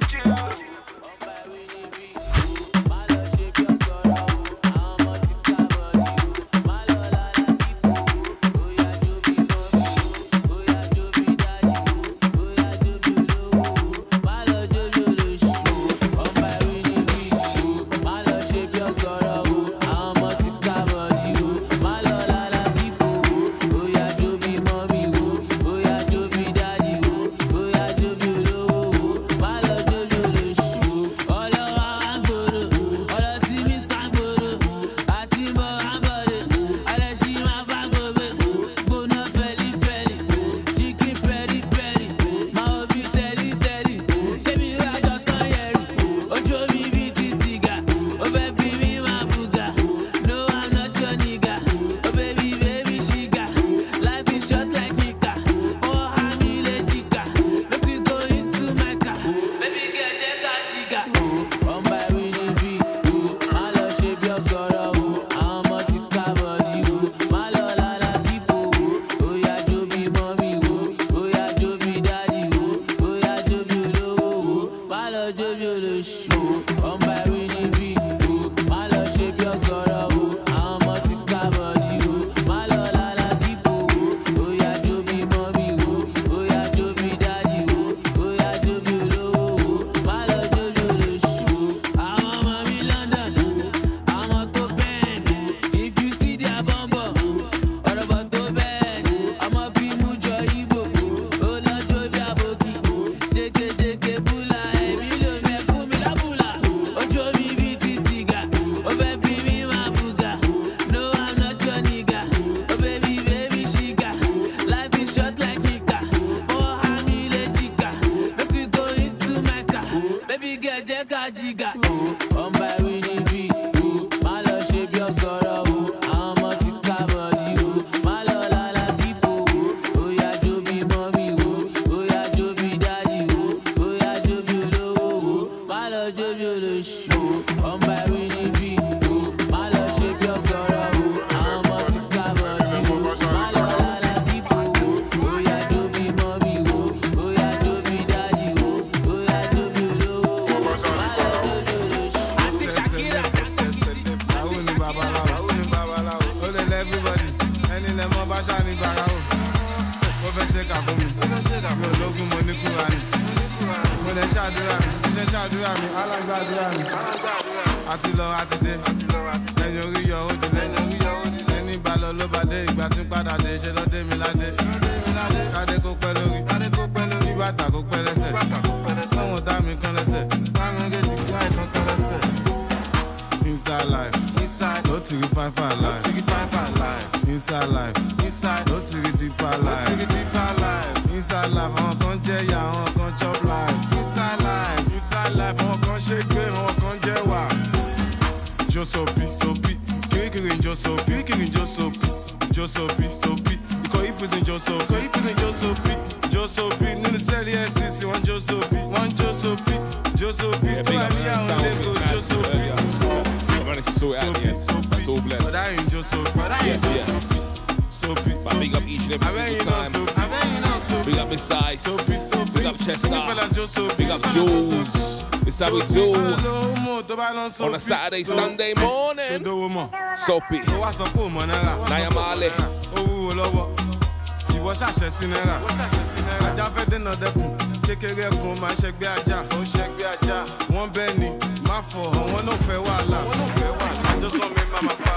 do on a Saturday, Sunday morning. Soapy. Nayamale. Kékeré kun ṣẹgbẹ́ ajá. Ṣẹgbẹ́ ajá. Wọ́n ni, má fọ̀, fẹ́ wàhálà. Àjọsọ mi pa.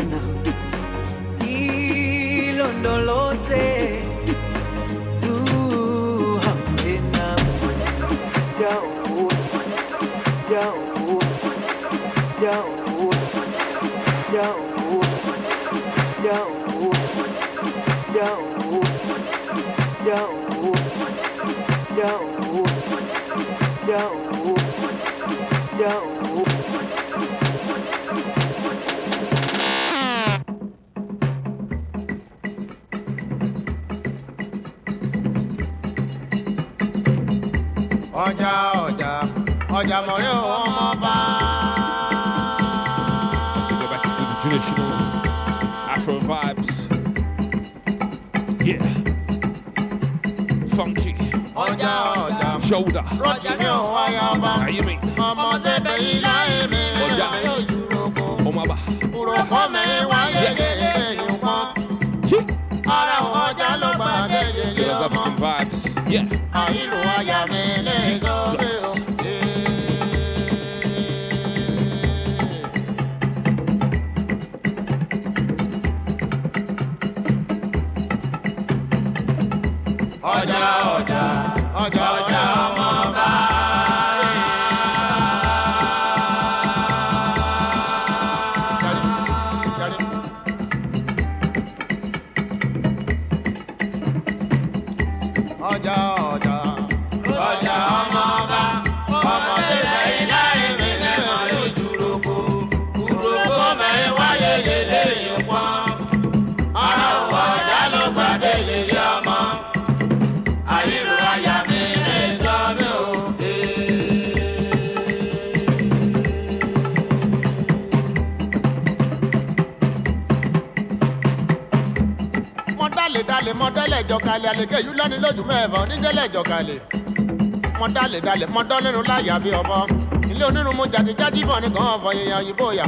sana ilondoloze zuhambena yao yao yao yao yao yao yao yao yao shoulder. Roger, no, I am. I am. Mama said, I am. Àlèké yìí lọ́ni lójú mẹ́fà onídẹ́lẹ̀ ìjọkalẹ̀ mọ dalẹ̀ dalẹ̀ mọ dọ́lẹ́nu láyà bí ọbọ ilé onírun mu jàdí jájí bọ̀ ní kàn án fọ yẹyẹ òyìnbó yà.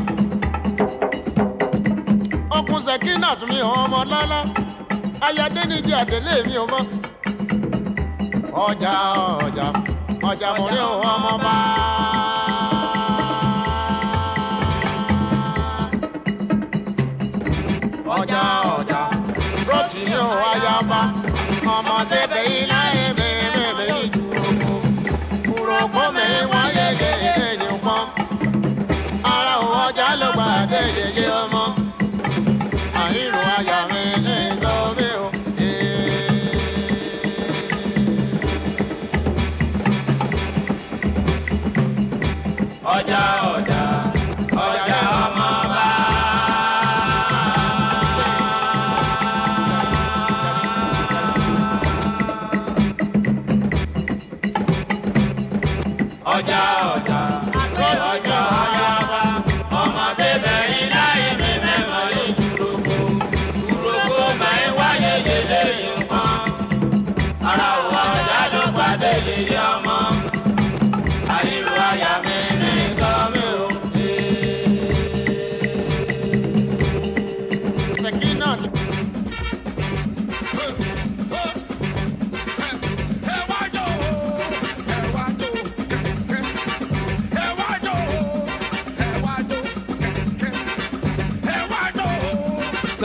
ọkùn sẹ́kínà mi hàn ọmọ lọ́lá ayáde ní ìdí àdélé mi ò mọ́. ọjà ọjà ọjà mo ní òun ọmọ bá. ọjà ọjà rọ́ọ̀tì ní òun ayaba ọmọ sẹ́bẹ̀ ilá ẹ̀bẹ̀ ẹ̀bẹ̀ ìjù kúròkó mẹ́wàá yẹ̀yẹ̀ ẹ̀yìn kan ara òwò ọjà ló gbà.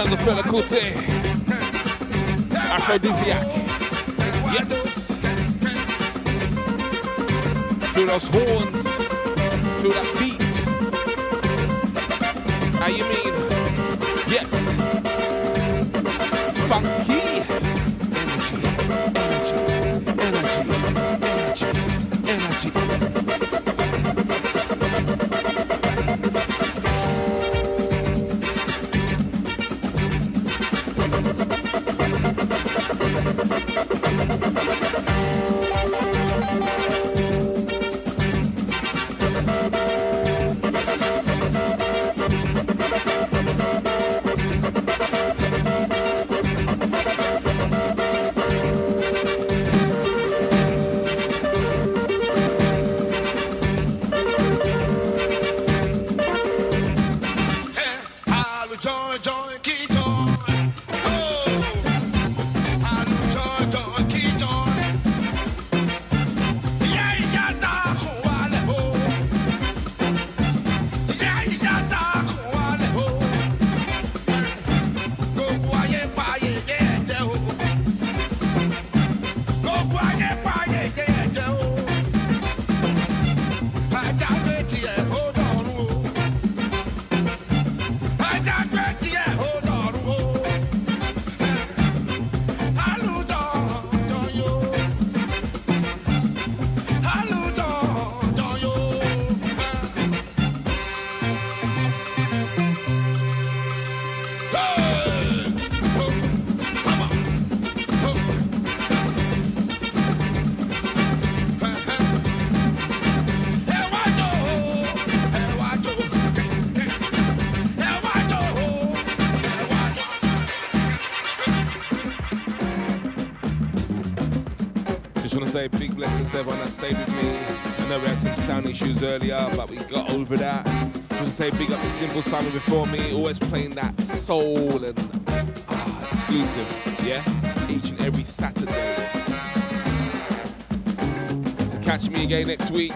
Sounds of Fela Kuti. Aphrodisiac. Yes. Feel those horns. Feel that beat. How you mean? Everyone that stayed with me. I know we had some sound issues earlier, but we got over that. To say big up to Simple Simon before me, always playing that soul and ah, exclusive, yeah? Each and every Saturday. So catch me again next week.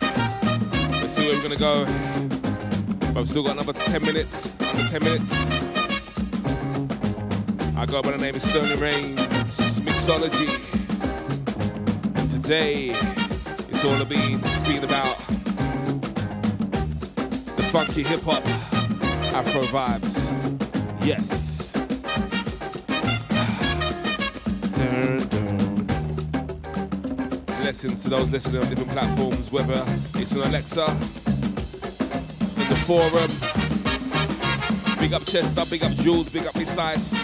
Let's see where we're gonna go. But we've still got another 10 minutes, under 10 minutes. I go by the name of Sterling Reigns, Mixology. Today, it's all about the funky hip hop, Afro vibes. Yes. Blessings to those listening on different platforms, whether it's on Alexa, in the forum. Big up Chester, big up Jules, big up Precise.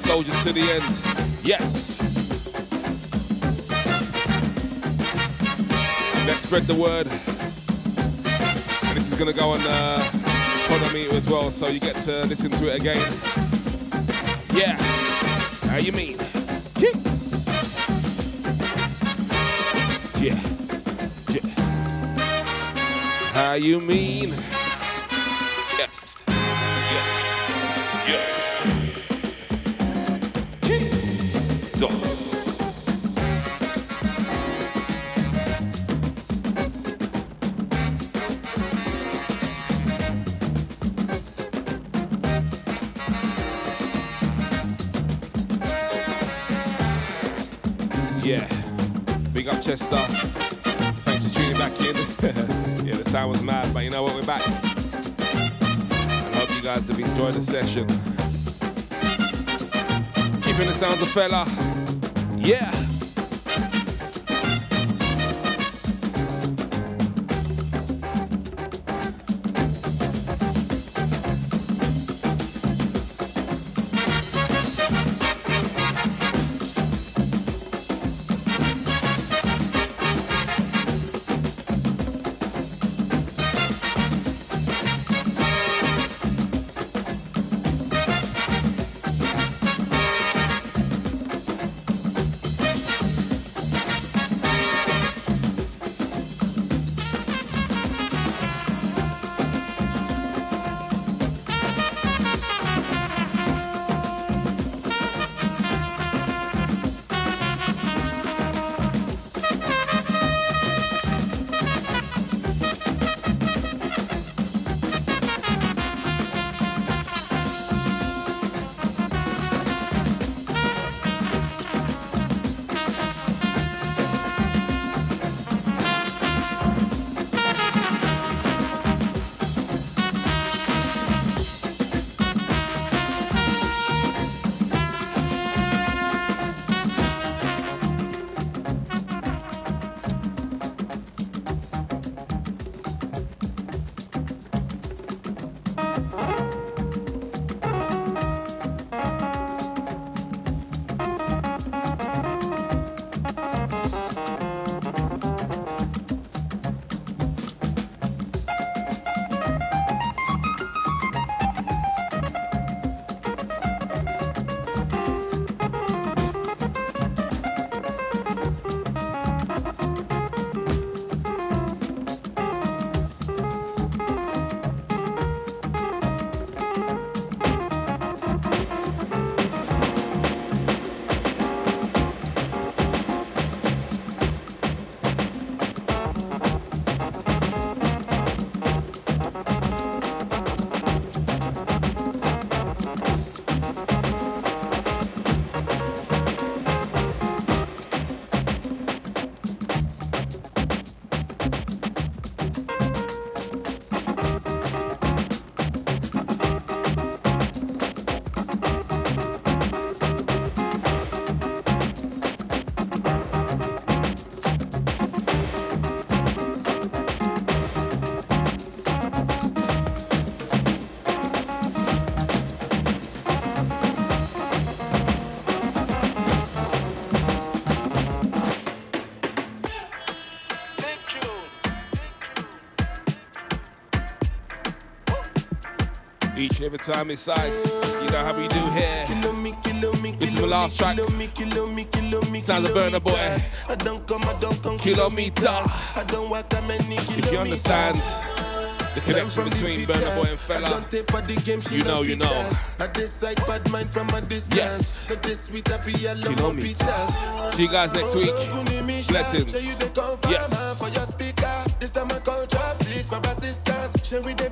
Soldiers to the end. Yes. Spread the word. And this is gonna go on uh, Podometer as well, so you get to listen to it again. Yeah. How you mean? Yes. Yeah. Yeah. How you mean? Yes. Yes. Yes. Jesus. Big up Chester. Thanks for tuning back in. yeah, the sound was mad, but you know what? We're back. I hope you guys have enjoyed the session. Keeping the sounds of Fela. Yeah. Every time it's ice. You know how we do here. This is the last track. Sounds of Burna Boy. Kilometer. If you understand the connection between Burna Boy and Fela, you know, you know. Yes. Kilometer. See you guys next week. Blessings. Yes. This time I call chopsticks for assistance. Shall we they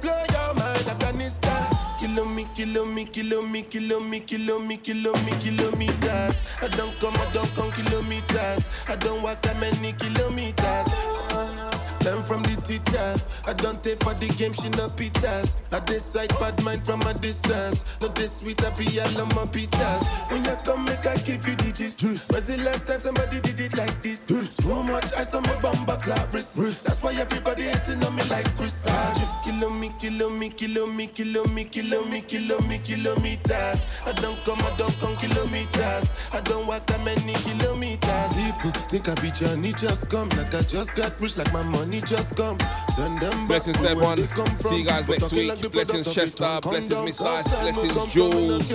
Kilo me, kilo me, kilo me, kilo me, kilo me, kilo me, kilometers. I don't come, I don't come kilometers. I don't walk that many kilometers. Uh-huh. Learn from the teacher. I don't take for the game, she no pitas. I decide bad mind from a distance. Not this sweet, I be all on my pitas. When you come, make I give you digits. Was the last time somebody did it like this? Too much ice on my bumper clap wrist. That's why everybody hating on me like Chris. Ah, Kilo me, kilo me, kilo me, kilo me, kilo me, kilo me, kilometers. I don't come, I don't come kilometers. I don't walk that many kilometers. People think I be Johnny, just come like I just got rich, like my money just just come. Send them Blessings to to where everyone. they come from. See you guys next week. like Blessings Chester. Blessings Miss come Blessings Jules.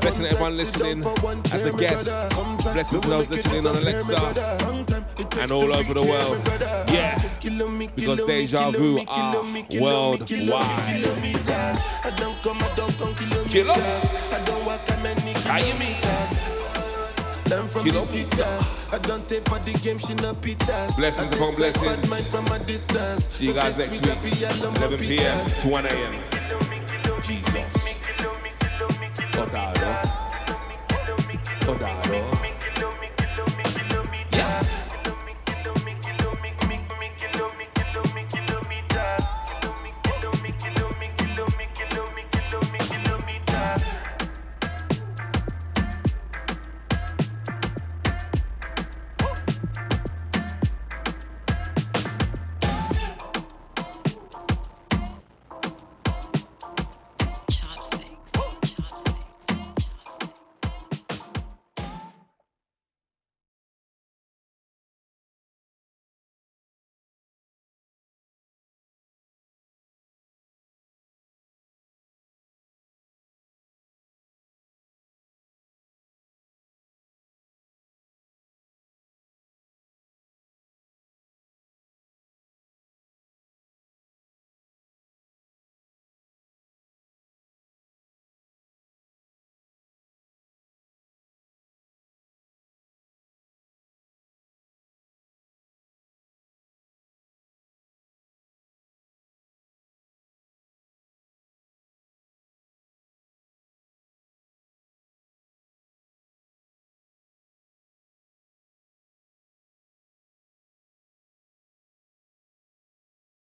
Blessing everyone listening as a guest. Blessings to those listening on Alexa and all over the world. Yeah, because Deja Vu are worldwide. I don't come, I don't come Kilo. kilometers. I don't walk a many How you mean? Learn from the teacher. I don't take for the game, she no pitas. Blessings upon blessings. mind from a distance. See you guys next week, 11 p.m. to 1 a.m. Jesus. Odado. Odado.